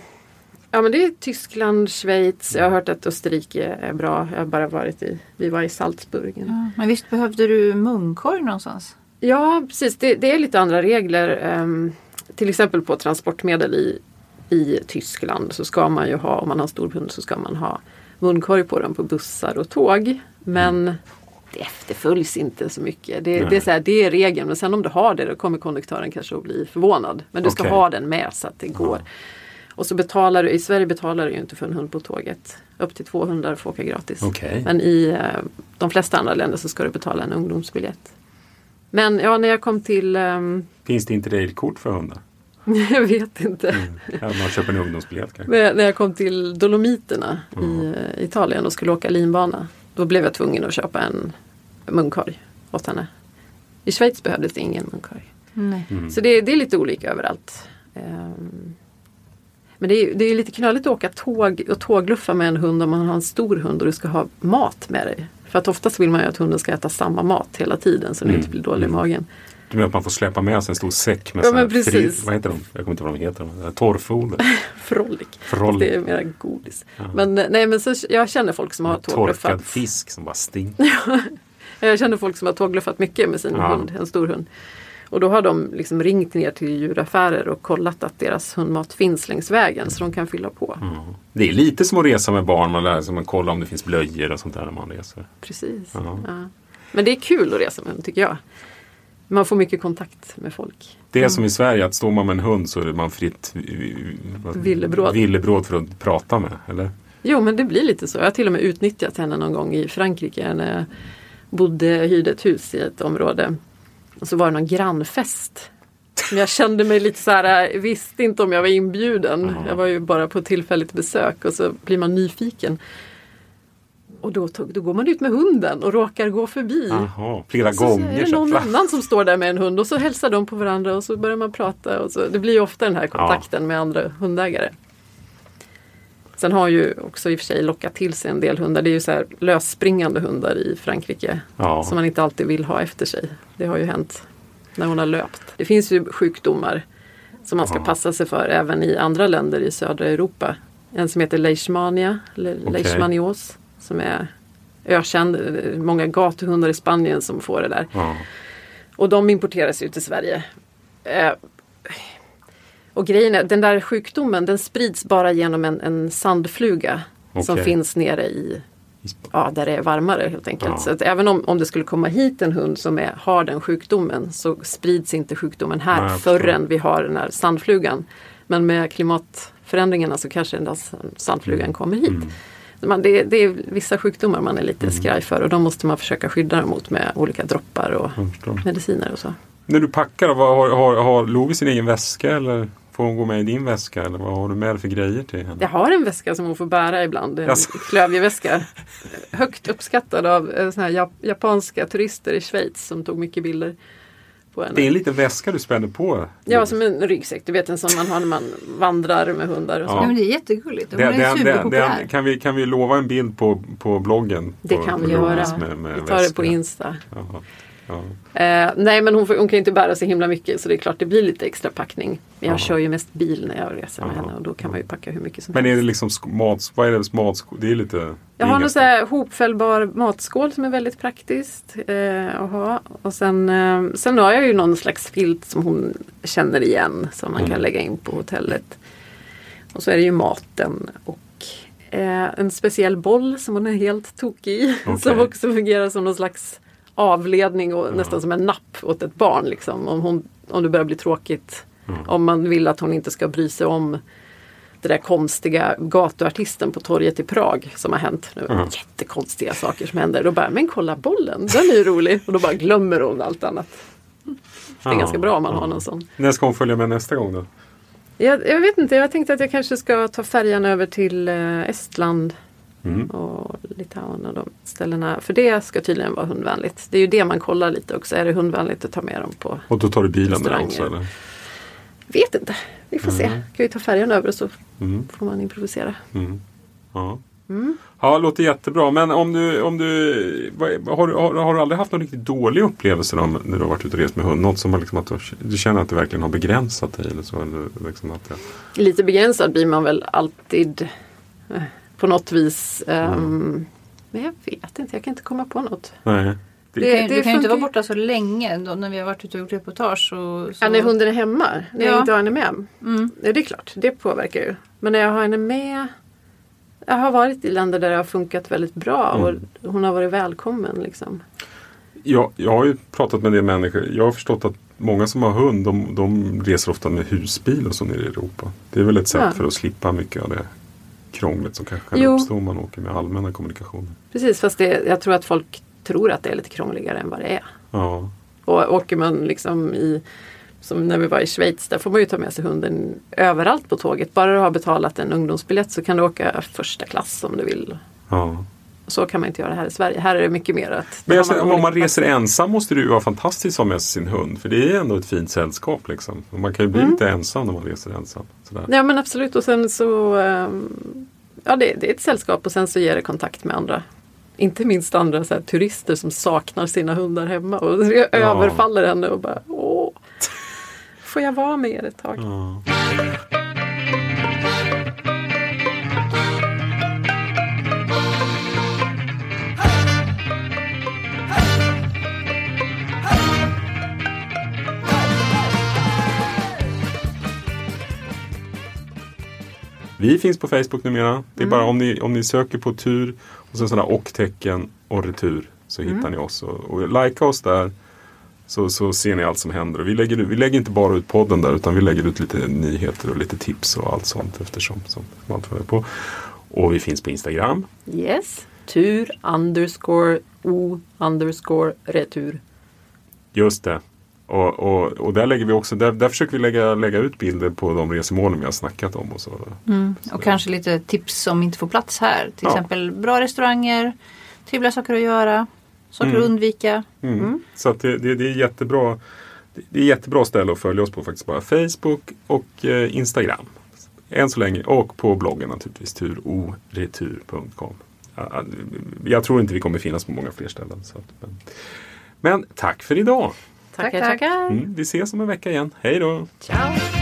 ja men det är Tyskland, Schweiz. Jag har hört att Österrike är bra. Jag har bara varit i, vi var i Salzburg. Ja, men visst behövde du munkorg någonstans? Ja precis, det, det är lite andra regler. Ehm, till exempel på transportmedel i, i Tyskland så ska man ju ha, om man har stor hund så ska man ha munkorg på dem på bussar och tåg. Men det efterföljs inte så mycket. Det, det, är, så här, det är regeln men sen om du har det då kommer konduktören kanske att bli förvånad. Men du ska ha den med så att det går. Och så betalar du, i Sverige betalar du ju inte för en hund på tåget. Upp till två hundar får åka gratis. Okej. Men i eh, de flesta andra länder så ska du betala en ungdomsbiljett. Men ja, när jag kom till, ehm, Finns det inte railkort för hundar? jag vet inte. Ja, man köper en ungdomsbiljett kanske? När jag, när jag kom till Dolomiterna i eh, Italien och skulle åka linbana. Då blev jag tvungen att köpa en munkorg åt henne. I Schweiz behövdes det ingen munkorg. Nej. Mm. Så det, det är lite olika överallt. Ehm, Men det är, det är lite knöligt att åka tåg och tågluffa med en hund om man har en stor hund och du ska ha mat med dig. För att oftast vill man ju att hunden ska äta samma mat hela tiden så den Mm. inte blir dålig i magen. Du menar att man får släppa med sig en stor säck med Ja, men precis. fri- vad heter de? Jag kommer inte ihåg vad de heter. Torrfoder. Frolic. Frolic. Det är mera godis. Men, eh, nej, men så, jag känner folk som har Torkad tågluffat. fisk som bara stinker. Jag känner folk som har tågluffat mycket med sin Ja. hund, en stor hund. Och då har de liksom ringt ner till djuraffärer och kollat att deras hundmat finns längs vägen så de kan fylla på. Det är lite som att resa med barn. Man lär man kollar om det finns blöjor och sånt där när man reser. Precis. Ja. Ja. Men det är kul att resa med hund tycker jag. Man får mycket kontakt med folk. Det är som i Sverige att står man med en hund så är man fritt vad- Villebråd. villebråd för att prata med. Eller? Jo men det blir lite så. Jag har till och med utnyttjat henne någon gång i Frankrike när jag bodde, hyrde ett hus i ett område. Och så var det någon grannfest. Men jag kände mig lite så här, jag visste inte om jag var inbjuden. Ja. Jag var ju bara på tillfälligt besök och så blir man nyfiken. Och då, tog, då går man ut med hunden och råkar gå förbi. Jaha, flera Så gånger. är det så- någon annan som står där med en hund och så hälsar de på varandra och så börjar man prata. Och så, det blir ju ofta den här kontakten med andra hundägare. Sen har ju också i och för sig lockat till sig en del hundar. Det är ju så här lösspringande hundar i Frankrike. Ja. Som man inte alltid vill ha efter sig. Det har ju hänt när hon har löpt. Det finns ju sjukdomar som man ska Ja. passa sig för även i andra länder i södra Europa. En som heter leishmania, eller Okej. leishmanios. Som är ökänd. Många gatuhundar i Spanien som får det där. Ja. Och de importeras ju till Sverige. Eh, och grejen är, den där sjukdomen den sprids bara genom en, en sandfluga. Som Okej. finns nere i, ja där det är varmare helt enkelt. Ja. Så att även om, om det skulle komma hit en hund som är, har den sjukdomen så sprids inte sjukdomen här Nej, förrän vi har den här sandflugan. Men med klimatförändringarna så kanske den där sandflugan Mm. kommer hit. Man, det, det är vissa sjukdomar man är lite Mm. skraj för och de måste man försöka skydda dem mot med olika droppar och mediciner och så. När du packar, har, har, har Lovi sin egen väska eller får hon gå med i din väska? Eller vad har du med för grejer till henne? Jag har en väska som hon får bära ibland, en Jaså? klövjeväska. Högt uppskattad av eh, såna här jap- japanska turister i Schweiz som tog mycket bilder på henne. Det är en liten väska du spänner på. Ja, som en ryggsäck. Du vet en som man har när man vandrar med hundar och så. Ja. Men det är jättegulligt. Hon Det, är det, superpopulär. det, kan, vi, kan vi lova en bild på, på bloggen? Det på, kan på vi göra. Med, med Vi tar det på väska? Insta. Jaha. Ja. Eh, nej men hon, får, hon kan ju inte bära så himla mycket så det är klart det blir lite extra packning. Men jag Ja. kör ju mest bil när jag reser med Ja. henne och då kan man ju packa hur mycket som Men är helst. det liksom mat, vad är det matsko? Det är lite... är Jag har någon så här hopfällbar matskål som är väldigt praktiskt eh, att ha. Och sen, eh, sen har jag ju någon slags filt som hon känner igen som man Mm. kan lägga in på hotellet. Och så är det ju maten och eh, en speciell boll som hon är helt tokig i. Okej. Som också fungerar som någon slags avledning och nästan som en napp åt ett barn. Liksom. Om, hon, om det börjar bli tråkigt. Mm. Om man vill att hon inte ska bry sig om det där konstiga gatuartisten på torget i Prag som har hänt. Nu. Mm. Jättekonstiga saker som händer. Då bara, men kolla bollen, den är ju rolig. Och då bara glömmer hon allt annat. Det är Ja, ganska bra om man ja. har någon sån. När ska hon följa med nästa gång då? Jag, jag vet inte, jag tänkte att jag kanske ska ta färjan över till eh, Estland Mm. och Litauen och de ställena. För det ska tydligen vara hundvänligt. Det är ju det man kollar lite också. Är det hundvänligt att ta med dem på? Och då tar du bilen Restauranger. också eller? Vet inte. Vi får se. Mm. Kan vi ta färjan över så Mm. får man improvisera. Mm. Ja. Mm. Ja, låter jättebra. Men om du, om du har, du- har, har du aldrig haft någon riktigt dålig upplevelse då, när du har varit ute och rest med hund? Något som har liksom att du, känner att det verkligen har begränsat dig? Eller så, eller liksom att det, Lite begränsad blir man väl alltid på något vis. Mm. Men jag vet inte, jag kan inte komma på något. nej. Det- kan, ju- du kan ju inte vara borta så länge då, när vi har varit ute och gjort reportage. Och, så... Ja, när hunden är hemma, när jag Ja. inte har henne med. Mm. Ja, det är klart, det påverkar ju. Men när jag har henne med jag har varit i länder där det har funkat väldigt bra Mm. och hon har varit välkommen. Liksom. Jag, jag har ju pratat med en del människor. Jag har förstått att många som har hund de, de reser ofta med husbil och så nere i Europa. Det är väl ett sätt Ja. för att slippa mycket av det krånglet som kanske kan Jo. uppstå om man åker med allmänna kommunikationer. Precis, fast det, jag tror att folk tror att det är lite krångligare än vad det är. Ja, Och åker man liksom i som när vi var i Schweiz, där får man ju ta med sig hunden överallt på tåget. Bara du har betalat en ungdomsbiljett så kan du åka första klass om du vill. ja. Så kan man inte göra här i Sverige. Här är det mycket mer att... Men har säger, om man reser platser. ensam måste det ju vara fantastiskt att ha med sig sin hund. För det är ändå ett fint sällskap. Liksom. Och Man kan ju bli Mm. lite ensam när man reser ensam. Sådär. Ja men absolut och sen så ehm, Ja det, det är ett sällskap och sen så ger det kontakt med andra. Inte minst andra här, turister som saknar sina hundar hemma och överfaller henne och bara Åh, Får jag vara med er ett tag? Ja. Vi finns på Facebook numera. Det är bara om ni, om ni söker på tur och sen sådana och-tecken och retur så hittar ni oss. Och, och likea oss där så, så ser ni allt som händer. Och vi, lägger, vi lägger inte bara ut podden där utan vi lägger ut lite nyheter och lite tips och allt sånt eftersom som det är på. Och vi finns på Instagram. Yes. Tur underscore o underscore retur. Just det. Och, och, och där lägger vi också, där, där försöker vi lägga, lägga ut bilder på de resemålen vi har snackat om. Och så. Mm. Och kanske lite tips som inte får plats här. Till Ja. exempel bra restauranger, trevliga saker att göra, saker Mm. att undvika. Mm. Så att det, det, det är jättebra. det- är jättebra ställe att följa oss på faktiskt. Bara Facebook och eh, Instagram. Än så länge. Och på bloggen naturligtvis. turoretur.com. Ja, Jag tror inte vi kommer finnas på många fler ställen. Så att, men, men tack för idag. Tackar, tack. tackar. Mm, vi ses om en vecka igen. Hej då! Ciao.